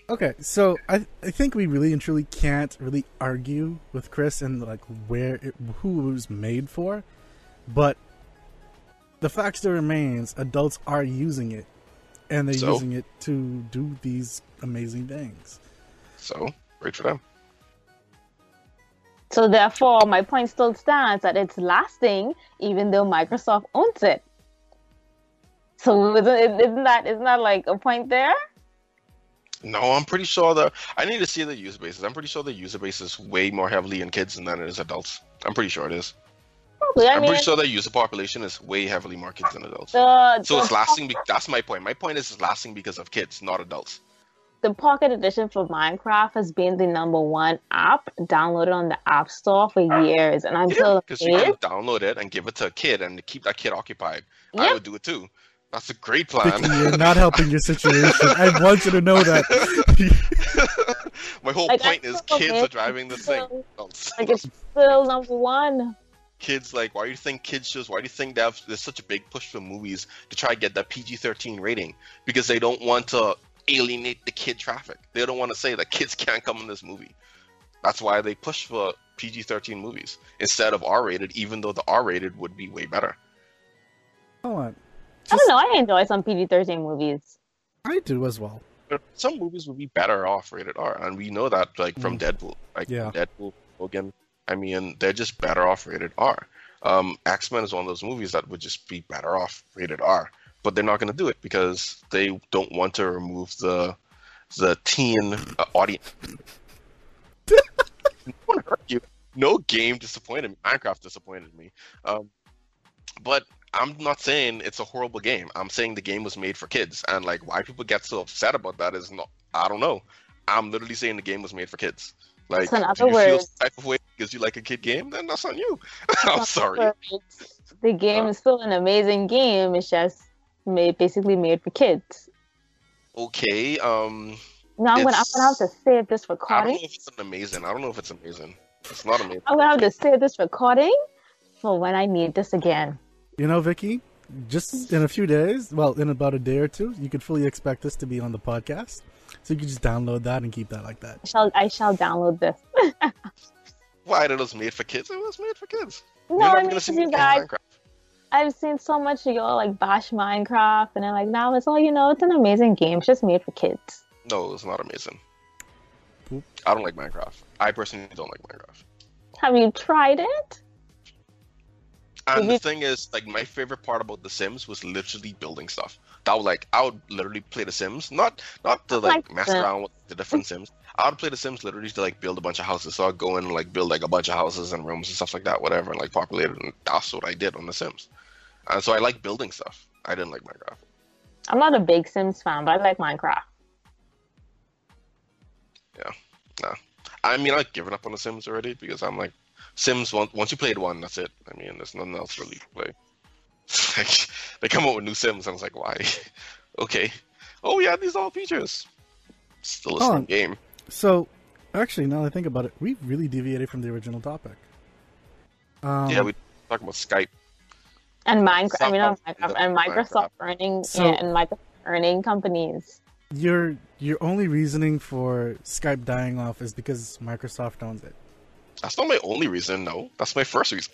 Okay, so I I think we really and truly can't really argue with Chris and like where it, who it was made for, but the fact still remains: adults are using it and they're So? using it to do these amazing things. So great for them. So therefore, my point still stands that it's lasting, even though Microsoft owns it. So isn't, isn't that isn't that like a point there? No, I'm pretty sure the I need to see the user bases. I'm pretty sure the user base is way more heavily in kids than it is adults. I'm pretty sure it is. Probably. I I'm mean, pretty sure the user population is way heavily more kids than adults. the So the, it's lasting. Be- that's my point. My point is it's lasting because of kids, not adults. the Pocket Edition for Minecraft has been the number one app downloaded on the App Store for years, and I'm Yeah, still because you can download it and give it to a kid and keep that kid occupied. I would do it too. That's a great plan. Vicky, you're not helping your situation. I want you to know that. my whole Like, point I'm is kids amazed. are driving this thing. Like it's still number one. kids like why do you think kids shows why do you think they have there's such a big push for movies to try to get that pg-13 rating because they don't want to alienate the kid traffic they don't want to say that kids can't come in this movie that's why they push for pg-13 movies instead of r-rated even though the r-rated would be way better Hold on. I don't know. I enjoy some PG-13 movies. I do as well. But some movies would be better off rated r and we know that like from Mm. deadpool like Yeah. deadpool logan i mean they're just better off rated r um, x-men is one of those movies that would just be better off rated r but they're not going to do it because they don't want to remove the the teen uh, audience no one hurt you no game disappointed me minecraft disappointed me um, but i'm not saying it's a horrible game. I'm saying the game was made for kids. And like why people get so upset about that is not i don't know. I'm literally saying the game was made for kids. Like So in other you feel words- type of way because you like a kid game? Then that's on you. I'm sorry. The game is still an amazing game. It's just made basically made for kids. okay um Now I'm gonna I'm gonna have to save this i don't know recording. if it's an amazing. I don't know if it's amazing. It's not amazing. I'm gonna have to save this recording for when I need this again. You know, Vicky, just in a few days, well, in about a day or two, you could fully expect this to be on the podcast. So you could just download that and keep that like that. I shall I shall download this. why it was made for kids it was made for kids No, I never mean gonna see you guys. Minecraft. I've seen so much of y'all like bash Minecraft, and I'm like, now it's all you know. It's an amazing game. It's just made for kids. No, it's not amazing. Poop. I don't like Minecraft. I personally don't like Minecraft. Have you tried it? And Mhm. the thing is, like, my favorite part about The Sims was literally building stuff. That was like, I would literally play The Sims, not not to like Like mess around with the different Sims. I would play The Sims literally to like build a bunch of houses. So I'd go in and like build like a bunch of houses and rooms and stuff like that, whatever, and like populate it. And that's what I did on The Sims. And so I like building stuff. I didn't like Minecraft. I'm not a big Sims fan, but I like Minecraft. Yeah, nah. I mean, I've given up on The Sims already because I'm like, Sims. Once once you played one, that's it. I mean, there's nothing else really to play. like, they come out with new Sims, and I was like, why? okay. Oh yeah, these are all features. Still the Oh. same game. So, actually, now that I think about it, we really deviated from the original topic. Um, yeah, we talk about Skype. And Minecraft, I mean, not Minecraft, and Microsoft earning, So- yeah, and Microsoft earning companies. your your only reasoning for Skype dying off is because Microsoft owns it. That's not my only reason. No, that's my first reason.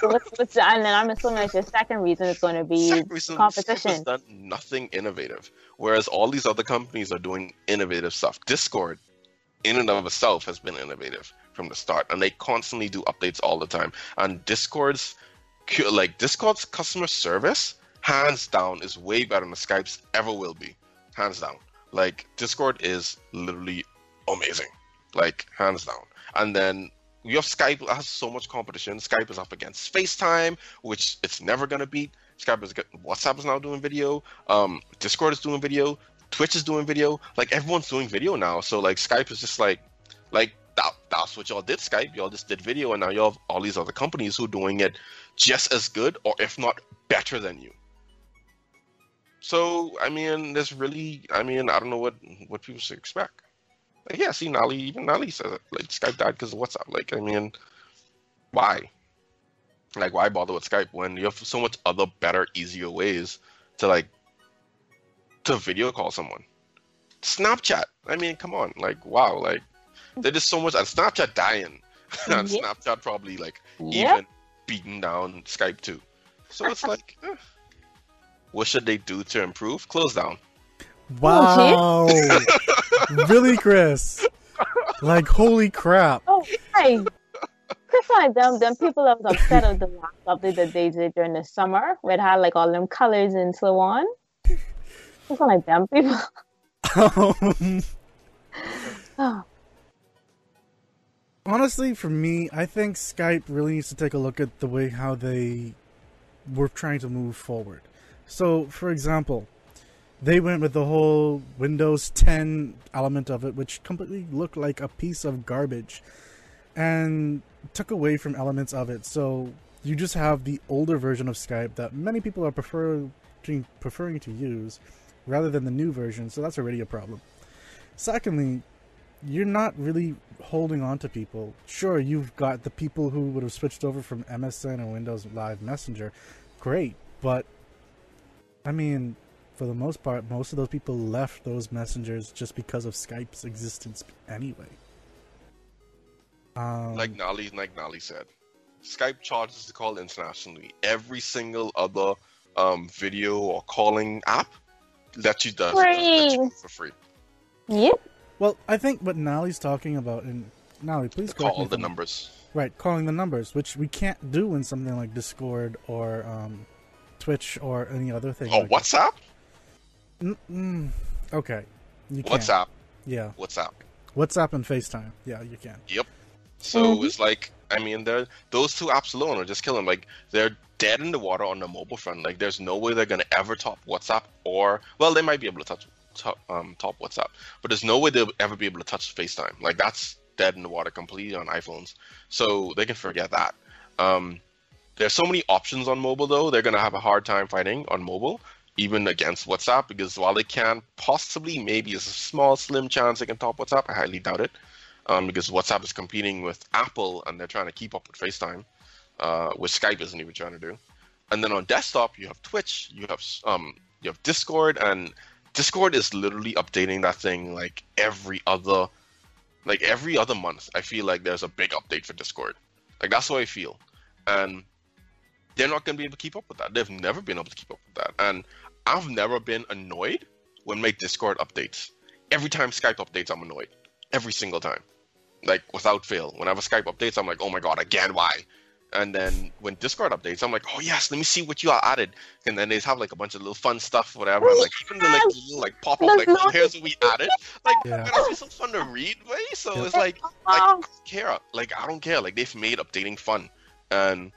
So what's, what's, and then I'm assuming it's your second reason is going to be reason, competition. done nothing innovative, whereas all these other companies are doing innovative stuff. Discord, in and of itself, has been innovative from the start, and they constantly do updates all the time. And Discord's, like Discord's customer service, hands down, is way better than Skype's ever will be. Hands down. Like Discord is literally amazing, like hands down. And then you have Skype has so much competition. Skype is up against FaceTime, which it's never gonna beat. Skype is getting, WhatsApp is now doing video. Um, Discord is doing video. Twitch is doing video. Like everyone's doing video now. So like Skype is just like, like that. That's what y'all did. Skype. Y'all just did video, and now y'all have all these other companies who are doing it just as good, or if not better than you. So I mean, there's really, I mean, I don't know what what people should expect. Like, yeah, see, Nali, even Nali says it. Like, Skype died because of WhatsApp. Like, I mean, why? Like, why bother with Skype when you have so much other better, easier ways to like to video call someone? Snapchat. I mean, come on. Like, wow. Like, there's just so much. And Snapchat dying. and Yeah. Snapchat probably like Yep. even beating down Skype too. So it's like, eh. What should they do to improve? Close down. Wow. really, Chris? Like, holy crap. Oh, hey. Chris like them, them people that was upset of the last update that they did during the summer, where it had like all them colors and so on. It's like them people. Um, Oh, honestly, for me, I think Skype really needs to take a look at the way how they were trying to move forward. So, for example, they went with the whole Windows 10 element of it, which completely looked like a piece of garbage, and took away from elements of it. So you just have the older version of Skype that many people are prefer- preferring to use, rather than the new version. So that's already a problem. Secondly, you're not really holding on to people. Sure, you've got the people who would have switched over from MSN or Windows Live Messenger. Great, but I mean, for the most part, most of those people left those messengers just because of Skype's existence anyway. Um, Like Nali, like Nali said, Skype charges to call internationally. Every single other um, video or calling app lets you do lets you Free. for free. yep. well, I think what Nali's talking about, and Nali, please correct me Call the I'm- numbers. Right, calling the numbers, which we can't do in something like Discord or um, Twitch or any other thing. Oh, like that. WhatsApp? Mm, mm, okay, you can. WhatsApp. Yeah, WhatsApp. WhatsApp and FaceTime. Yeah, you can. Yep. So Mhm. it's like, I mean, they're, those two apps alone are just killing. Like, they're dead in the water on the mobile front. Like, there's no way they're gonna ever top WhatsApp or, well, they might be able to touch top, um, top WhatsApp, but there's no way they'll ever be able to touch FaceTime. Like, that's dead in the water completely on iPhones. So they can forget that. Um, there's so many options on mobile though. They're gonna have a hard time fighting on mobile, even against WhatsApp, because while they can possibly, maybe it's a small, slim chance they can top WhatsApp. I highly doubt it um, because WhatsApp is competing with Apple and they're trying to keep up with FaceTime, uh, which Skype isn't even trying to do. And then on desktop, you have Twitch, you have um, you have Discord, and Discord is literally updating that thing like every other, like every other month. I feel like there's a big update for Discord. Like that's how I feel, and they're not gonna be able to keep up with that. They've never been able to keep up with that, and I've never been annoyed when my Discord updates. Every time Skype updates, I'm annoyed. Every single time like without fail. Whenever Skype updates, I'm like, oh my god, again, why? And then when Discord updates, I'm like, oh yes, let me see what you all added. And then they have like a bunch of little fun stuff, whatever. And, like even the like little like pop up, like oh, here's what we added. Like Yeah. that's just so fun to read, way. So Yeah. it's like, like I Oh, don't care. Like I don't care. Like they've made updating fun, and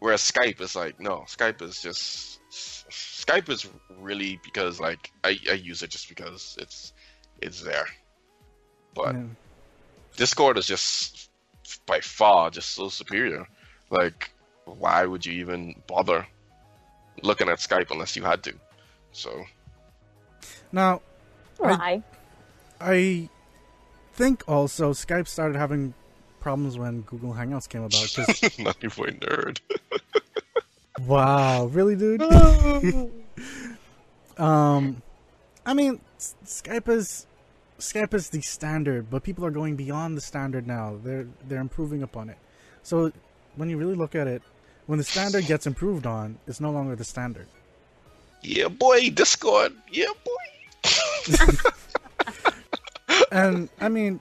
whereas Skype is like, no, Skype is just Skype is really because like I, I use it just because it's it's there. But Yeah. Discord is just by far just so superior. Like, why would you even bother looking at Skype unless you had to? So, Now, I- I think also Skype started having problems when Google Hangouts came about. 'cause- not even a nerd. wow, really, dude? um, I mean, Skype is Skype is the standard, but people are going beyond the standard now. They're they're improving upon it. So when you really look at it, when the standard gets improved on, it's no longer the standard. yeah, boy, Discord. Yeah, boy. and I mean,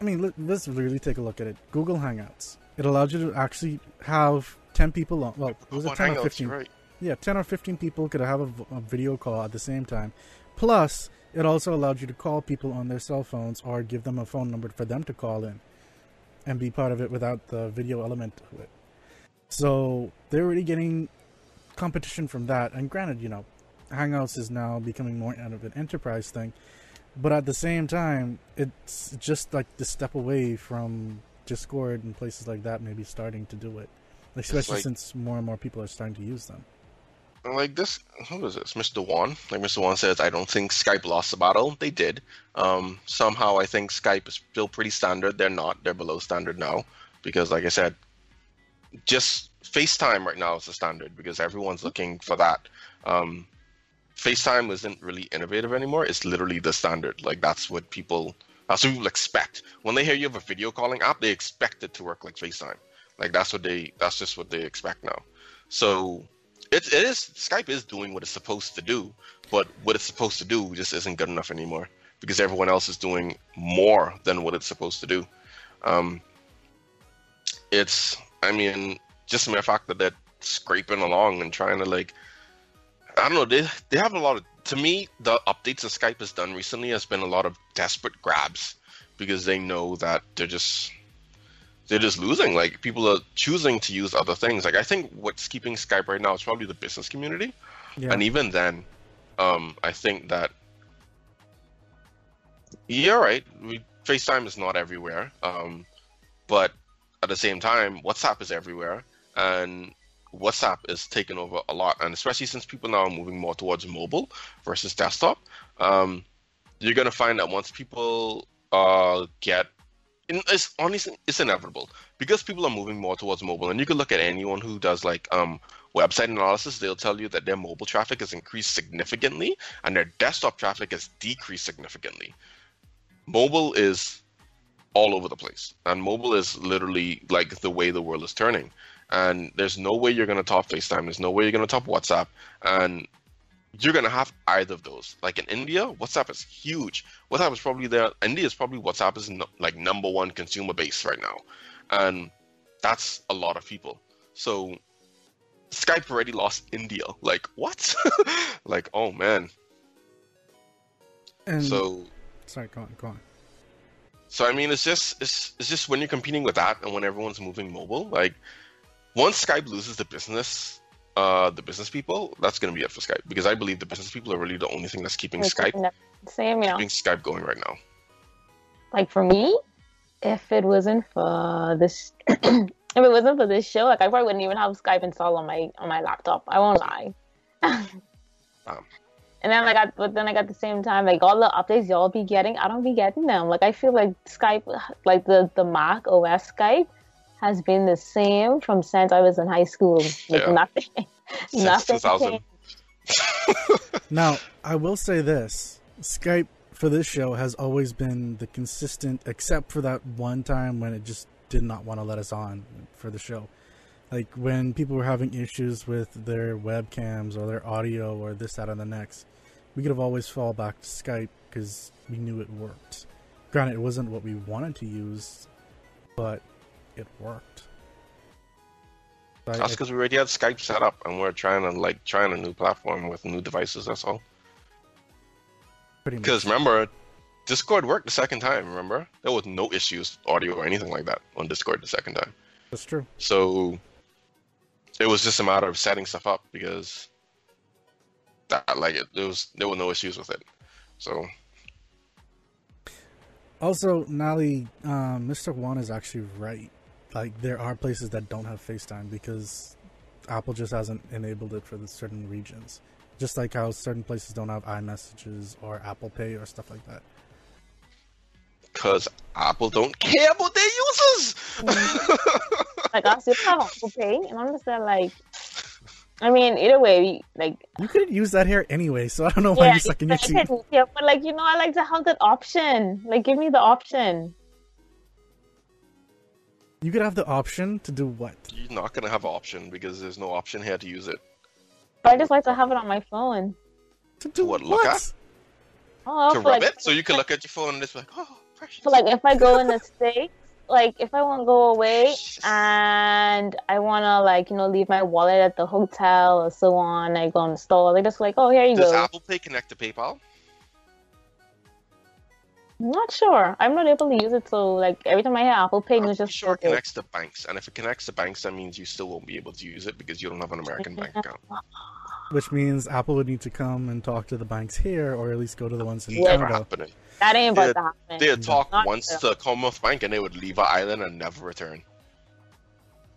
I mean, let, let's really take a look at it. Google Hangouts. It allows you to actually have ten people on. Well, was it ten or fifteen? right. Yeah, ten or fifteen people could have a video call at the same time. Plus, it also allowed you to call people on their cell phones or give them a phone number for them to call in, and be part of it without the video element to it. So they're already getting competition from that. And granted, you know, Hangouts is now becoming more out of an enterprise thing, but at the same time, it's just like the step away from Discord and places like that, maybe starting to do it, especially like- since more and more people are starting to use them. like this who is this? Mr wan like mr wan says i don't think skype lost the battle. They did. Um somehow i think skype is still pretty standard. They're not. They're below standard now because like i said just facetime right now is the standard because everyone's looking for that. Um facetime isn't really innovative anymore. It's literally the standard. Like that's what people that's what people expect. When they hear you have a video calling app they expect it to work like facetime like that's what they that's just what they expect now so it, it is Skype is doing what it's supposed to do, but what it's supposed to do just isn't good enough anymore because everyone else is doing more than what it's supposed to do. Um, it's, I mean, just the mere fact that they're scraping along and trying to like, I don't know, they they have a lot of. To me, the updates that Skype has done recently has been a lot of desperate grabs because they know that they're just they're just losing. Like people are choosing to use other things. Like I think what's keeping Skype right now is probably the business community, Yeah. and even then, um, I think that yeah, right. We, FaceTime is not everywhere, um, but at the same time, WhatsApp is everywhere, and WhatsApp is taking over a lot. And especially since people now are moving more towards mobile versus desktop, um, you're gonna find that once people uh, get it's honestly it's inevitable. Because people are moving more towards mobile and you can look at anyone who does like um website analysis they'll tell you that their mobile traffic has increased significantly and their desktop traffic has decreased significantly. Mobile is all over the place and mobile is literally like the way the world is turning. And there's no way you're going to top facetime there's no way you're going to top whatsapp and you're gonna have either of those. Like in India, WhatsApp is huge. WhatsApp is probably there. India is probably WhatsApp is no, like number one consumer base right now, and that's a lot of people. So Skype already lost India. Like what? like oh man. and So sorry, go on, go on. so I mean, it's just it's it's just when you're competing with that and when everyone's moving mobile. Like once Skype loses the business, uh, the business people, that's gonna be it for Skype because I believe the business people are really the only thing that's keeping Skype Same, you know. keeping Skype going right now. like for me, if it wasn't for this, if it wasn't for this show, like I probably wouldn't even have Skype installed on my on my laptop. I won't lie. Um. And then like, I, but then like at the same time, like all the updates y'all be getting, I don't be getting them. Like I feel like Skype, like the the Mac OS Skype, has been the same from since I was in high school. Like Yeah. nothing, Since nothing 2000. changed. Now, I will say this: Skype for this show has always been the consistent, except for that one time when it just did not want to let us on for the show. Like when people were having issues with their webcams or their audio or this, that, and the next, we could have always fall back to Skype because we knew it worked. Granted, it wasn't what we wanted to use, but it worked. I- That's because we already had Skype set up and we're trying to like trying a new platform with new devices. That's all. Because remember, Discord worked the second time. Remember, there was no issues, audio or anything like that on Discord the second time. That's true. So it was just a matter of setting stuff up because that like it, there was there were no issues with it. So Also, Nali, um, Mr. Wan is actually right. Like, there are places that don't have FaceTime because Apple just hasn't enabled it for the certain regions. Just like how certain places don't have iMessages or Apple Pay or stuff like that. because Apple don't care about their users. Like I still have Apple Pay, and I'm just there like, I mean, either way, like You could use that here anyway, so I don't know why yeah, you're sucking your teeth. yeah, but like you know, I like to have that option. Like, give me the option. You could have the option to do what? You're not gonna have option because there's no option here to use it. But I just like to have it on my phone. To do what, look at? Oh, to rub like, it, so you can look at your phone and it's like, oh, precious. for like if I go in the states, like if I want to go away and I want to like you know leave my wallet at the hotel or so on, I go in the store. They just like, oh, here you Does go. Apple Pay connect to PayPal? I'm not sure. I'm not able to use it, so like every time I hear Apple Pay, I'm it's just sure it connects to banks, and if it connects to banks, that means you still won't be able to use it because you don't have an American bank account. Which means Apple would need to come and talk to the banks here, or at least go to the ones in Yeah. Never Canada. happening. That ain't about Yeah, to happen. They'd talk Not once true. to Commonwealth Bank, and they would leave an island and never return.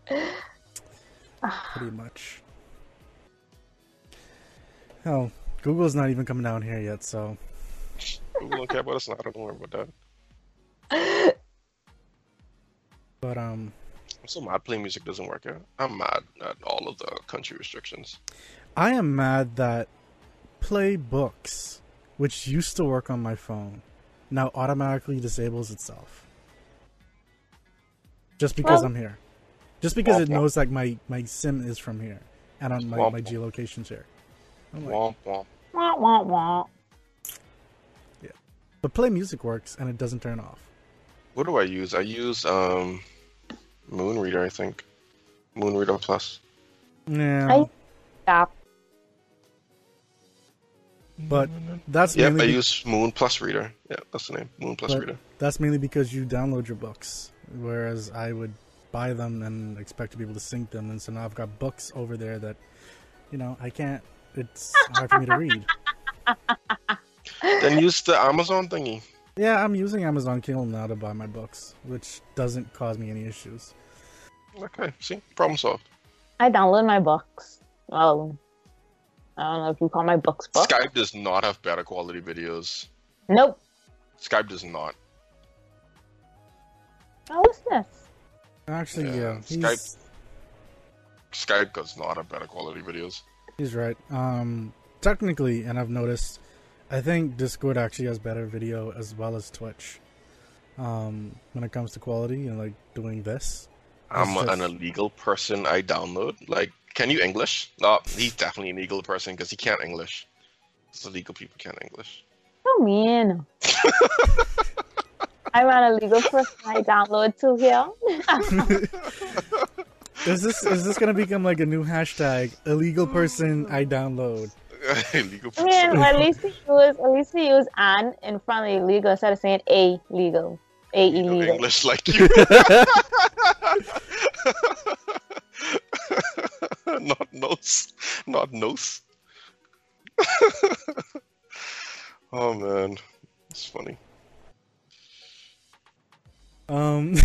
pretty much. Hell, Google's not even coming down here yet, so Google don't care about us, I don't worry about that. but um I'm so mad Play Music doesn't work here. I'm mad at all of the country restrictions. I am mad that Play Books, which used to work on my phone, now automatically disables itself. Just because Well- I'm here. Just because it knows like my my sim is from here. and on my, Womp my womp. geolocation share. I'm like, Womp womp. Wah, wah, wah. But play music works and it doesn't turn off. What do I use? I use um, Moonreader, I think. Moonreader Plus. Yeah, I- Stop. but that's Yep, I use Moon Plus Reader. Yeah, that's the name. Moon Plus Reader. that's mainly because you download your books, whereas I would buy them and expect to be able to sync them, and so now I've got books over there that, you know, I can't. It's hard for me to read. then use the Amazon thingy. Yeah, I'm using Amazon Kindle now to buy my books, which doesn't cause me any issues. Okay, see, problem solved. I download my books. Well, I don't know if you call my books books. Skype does not have better quality videos. Nope. Skype does not. Oh, what's this? Actually, Yeah, yeah, Skype- Skype does not have better quality videos. he's right. Um, technically, and I've noticed, I think Discord actually has better video as well as Twitch. Um, when it comes to quality and like doing this, I'm It's an illegal person. I download. Like, can you English? No, he's definitely an illegal person because he can't English. It's illegal people can't English. So mean. I'm an illegal person. I download too here. is this is this gonna become like a new hashtag? Illegal person I download. illegal I person. mean, at least he use at least he use an in front of illegal instead of saying a legal, a You illegal. English like you. not nose. Not nose. oh man, it's funny. Um,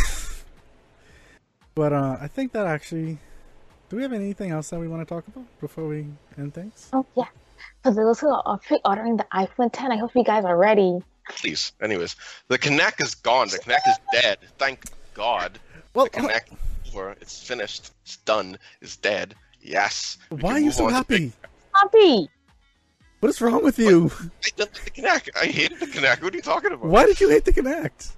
but uh, I think that actually. Do we have anything else that we want to talk about before we end things? Oh yeah. For those who are pre-ordering the iPhone 10, I hope you guys are ready. Please. Anyways, the Kinect is gone. The Kinect is dead. Thank God. Well, The Kinect is over. It's finished. It's done. It's dead. Yes. We why are you so happy? Happy. What is wrong with you? I don't like the Kinect. I hated the Kinect. What are you talking about? Why did you hate the Kinect?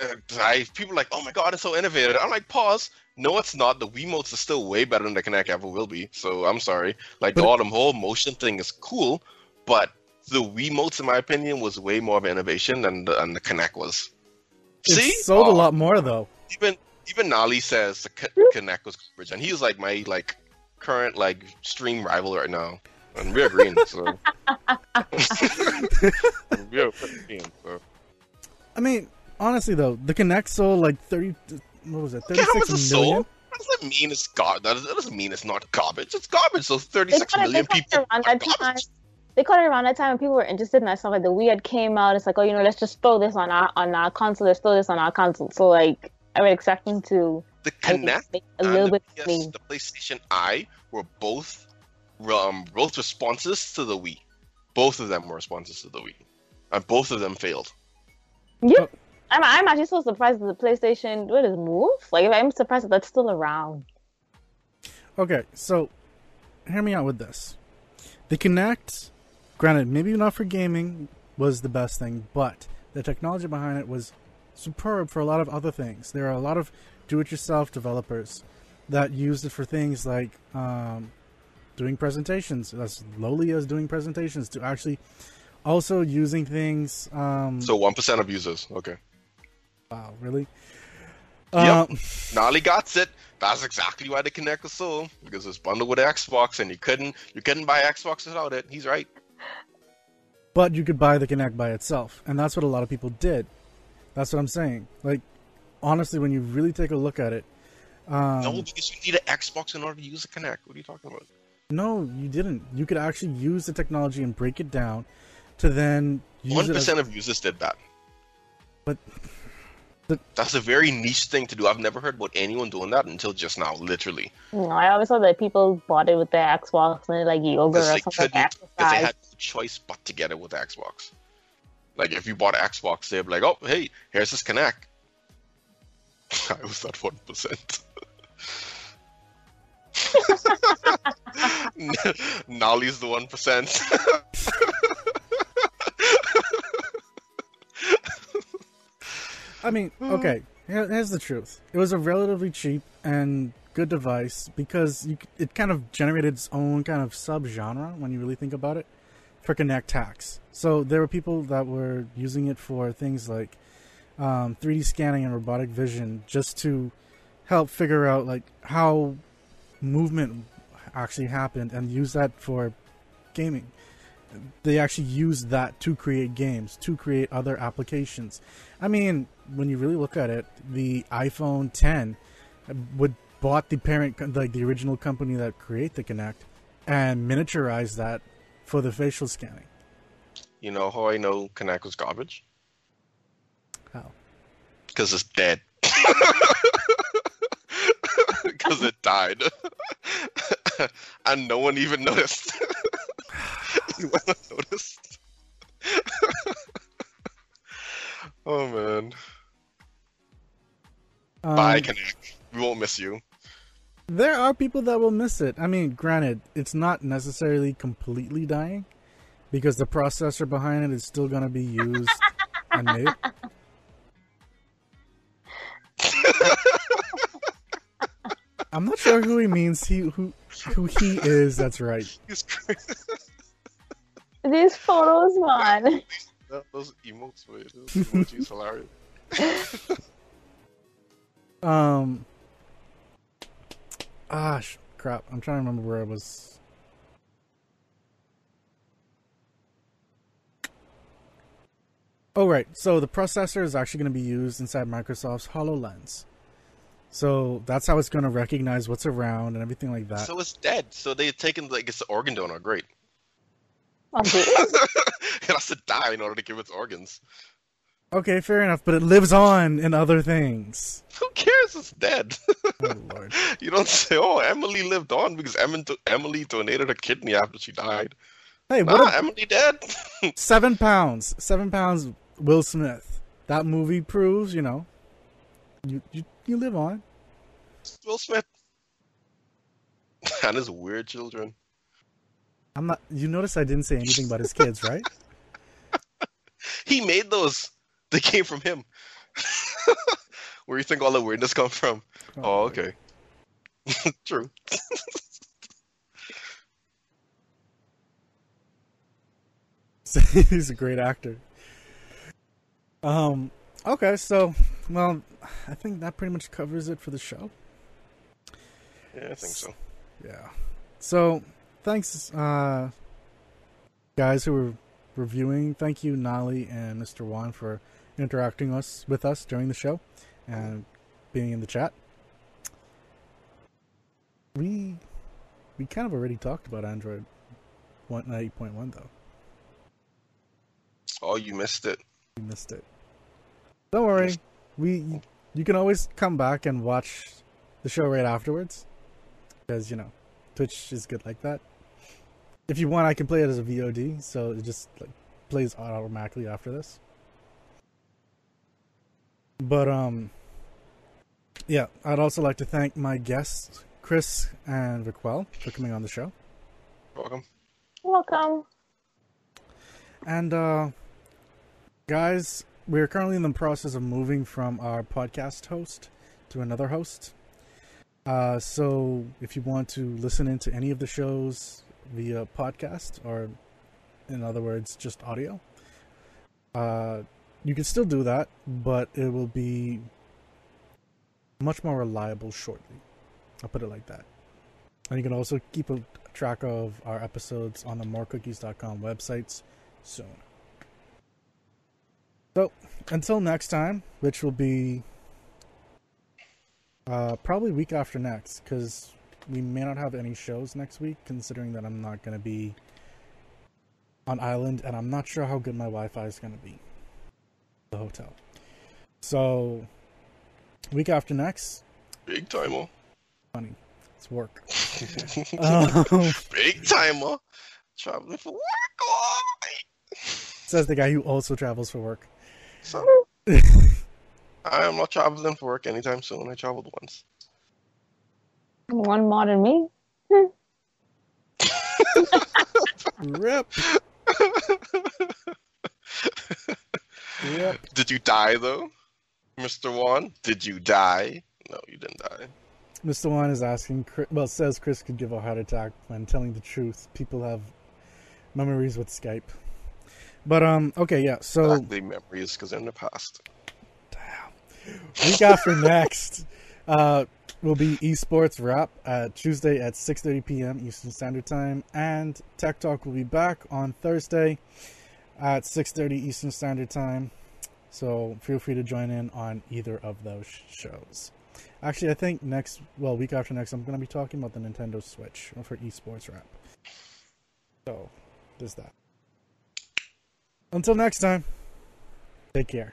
Uh, I, people are like, oh my god, it's so innovative. I'm like, pause. No, it's not. The Wiimotes are still way better than the Kinect ever will be. So I'm sorry. Like But- the autumn whole motion thing is cool, but the Wiimotes, in my opinion, was way more of an innovation than the, than the Kinect was. It See, sold a Oh, lot more though. Even even Nali says the C- Kinect was garbage, and he's like my like current like stream rival right now, and we're green. So we're green. So. I mean, honestly though, the Kinect sold like thirty. What was it? Okay, how much Thirty-six it million. sold? What does that mean? It's garbage. That doesn't- mean it's not garbage. It's garbage. So They 36 they million it people. around are that time. garbage. They caught it around that time when people were interested in that stuff. Like the Wii had came out. It's like, oh, you know, let's just throw this on our on our console. Let's throw this on our console. So like, I would expecting to The I think, Kinect make a and little the, bit PS, of the PlayStation I were both um, both responses to the Wii. Both of them were responses to the Wii, and both of them failed. Yeah. I'm, I'm actually so surprised that the PlayStation, what is Move? Like, I'm surprised that that's still around. Okay, so hear me out with this. The Kinect, granted, maybe not for gaming, was the best thing, but the technology behind it was superb for a lot of other things. There are a lot of do-it-yourself developers that used it for things like um, doing presentations, as lowly as doing presentations, to actually also using things. Um, So one percent of users. Okay. Wow, really? Yep. Um, Nolly got it. That's exactly why the Kinect was sold because it's bundled with Xbox, and you couldn't you couldn't buy Xbox without it. He's right. but you could buy the Kinect by itself, and that's what a lot of people did. That's what I'm saying. Like, honestly, when you really take a look at it, um, no, because you need an Xbox in order to use the Kinect. What are you talking about? no, you didn't. You could actually use the technology and break it down to then One. As, of users did that. but the, That's a very niche thing to do. I've never heard about anyone doing that until just now, literally. You know, I always thought that people bought it with their Xbox and like yoga Because or they something like couldn't, because they had no choice but to get it with Xbox. Like if you bought an Xbox, they'd be like, "Oh, hey, here's this Kinect." I was that one percent. Nolly's the one percent. I mean, okay. Here's the truth. It was a relatively cheap and good device because you, it kind of generated its own kind of subgenre when you really think about it for Kinect hacks. So there were people that were using it for things like um, 3D scanning and robotic vision just to help figure out like how movement actually happened and use that for gaming. They actually use that to create games, to create other applications. I mean, when you really look at it, the iPhone 10 uh, would bought the parent, like the original company that create the Kinect, and miniaturized that for the facial scanning. You know how I know Kinect was garbage? How? Because it's dead. Because it died. and no one even noticed. you wanna notice? oh man. Bye, Um, Kinect. We won't miss you. There are people that will miss it. I mean, granted, it's not necessarily completely dying because the processor behind it is still going to be used and made. I'm not sure who he means. He who who he is. That's right. He's crazy. These photos, man. That- Those emotes were those emojis hilarious. Um. Ah, sh- crap. I'm trying to remember where I was. Oh, right. So the processor is actually going to be used inside Microsoft's HoloLens. So that's how it's going to recognize what's around and everything like that. So it's dead. So they've taken like it's an organ donor. Great. Okay. it has to die in order to give its organs. okay, fair enough, but it lives on in other things. Who cares? It's dead. Oh, Lord. you don't say, "Oh, Emily lived on because Emily, Emily donated her kidney after she died." Hey, Nah, what a, Emily dead. seven pounds. Seven pounds, Will Smith. That movie proves, you know, you, you, you live on. Will Smith and his weird children. I'm not. You notice I didn't say anything about his kids, right? He made those. They came from him. Where do you think all the weirdness come from? Oh, okay. True. He's a great actor. Um. Okay, so well, I think that pretty much covers it for the show. Yeah, I think so. Yeah. So thanks, uh, guys who were reviewing. Thank you, Nali and Mr. Wan, for interacting us with us during the show and being in the chat. We we kind of already talked about Android one eight point one though. Oh, you missed it. You missed it. Don't worry. We you can always come back and watch the show right afterwards. Because, you know, Twitch is good like that. If you want, I can play it as a VOD, so it just like plays automatically after this. But um yeah, I'd also like to thank my guests, Chris and Raquel, for coming on the show. Welcome. Welcome. And uh guys, we're currently in the process of moving from our podcast host to another host. Uh so if you want to listen into any of the shows via podcast or in other words just audio, uh you can still do that, but it will be much more reliable shortly. I'll put it like that. And you can also keep a track of our episodes on the morecookies.com websites soon. So, until next time, which will be uh, probably week after next, because we may not have any shows next week, considering that I'm not going to be on island, and I'm not sure how good my Wi-Fi is going to be. The hotel. So, week after next, Big timer. funny, it's work. um, Big timer. Traveling for work. Oh, says the guy who also travels for work. so, I am not traveling for work anytime soon. I traveled once. One more than me. Rip. Yep. Did you die though, Mr. Wan? Did you die? No, you didn't die. Mr. Wan is asking, well, says Chris could give a heart attack when telling the truth. People have memories with Skype. But, um, okay, yeah, so Exactly memories because they're in the past. Damn. Week after next uh, will be esports wrap uh, Tuesday at 6.30 p.m. Eastern Standard Time. And Tech Talk will be back on Thursday at 6.30 Eastern Standard Time. So feel free to join in on either of those shows. Actually, I think next, well, week after next, I'm going to be talking about the Nintendo Switch for esports wrap. So, there's that. Until next time, take care.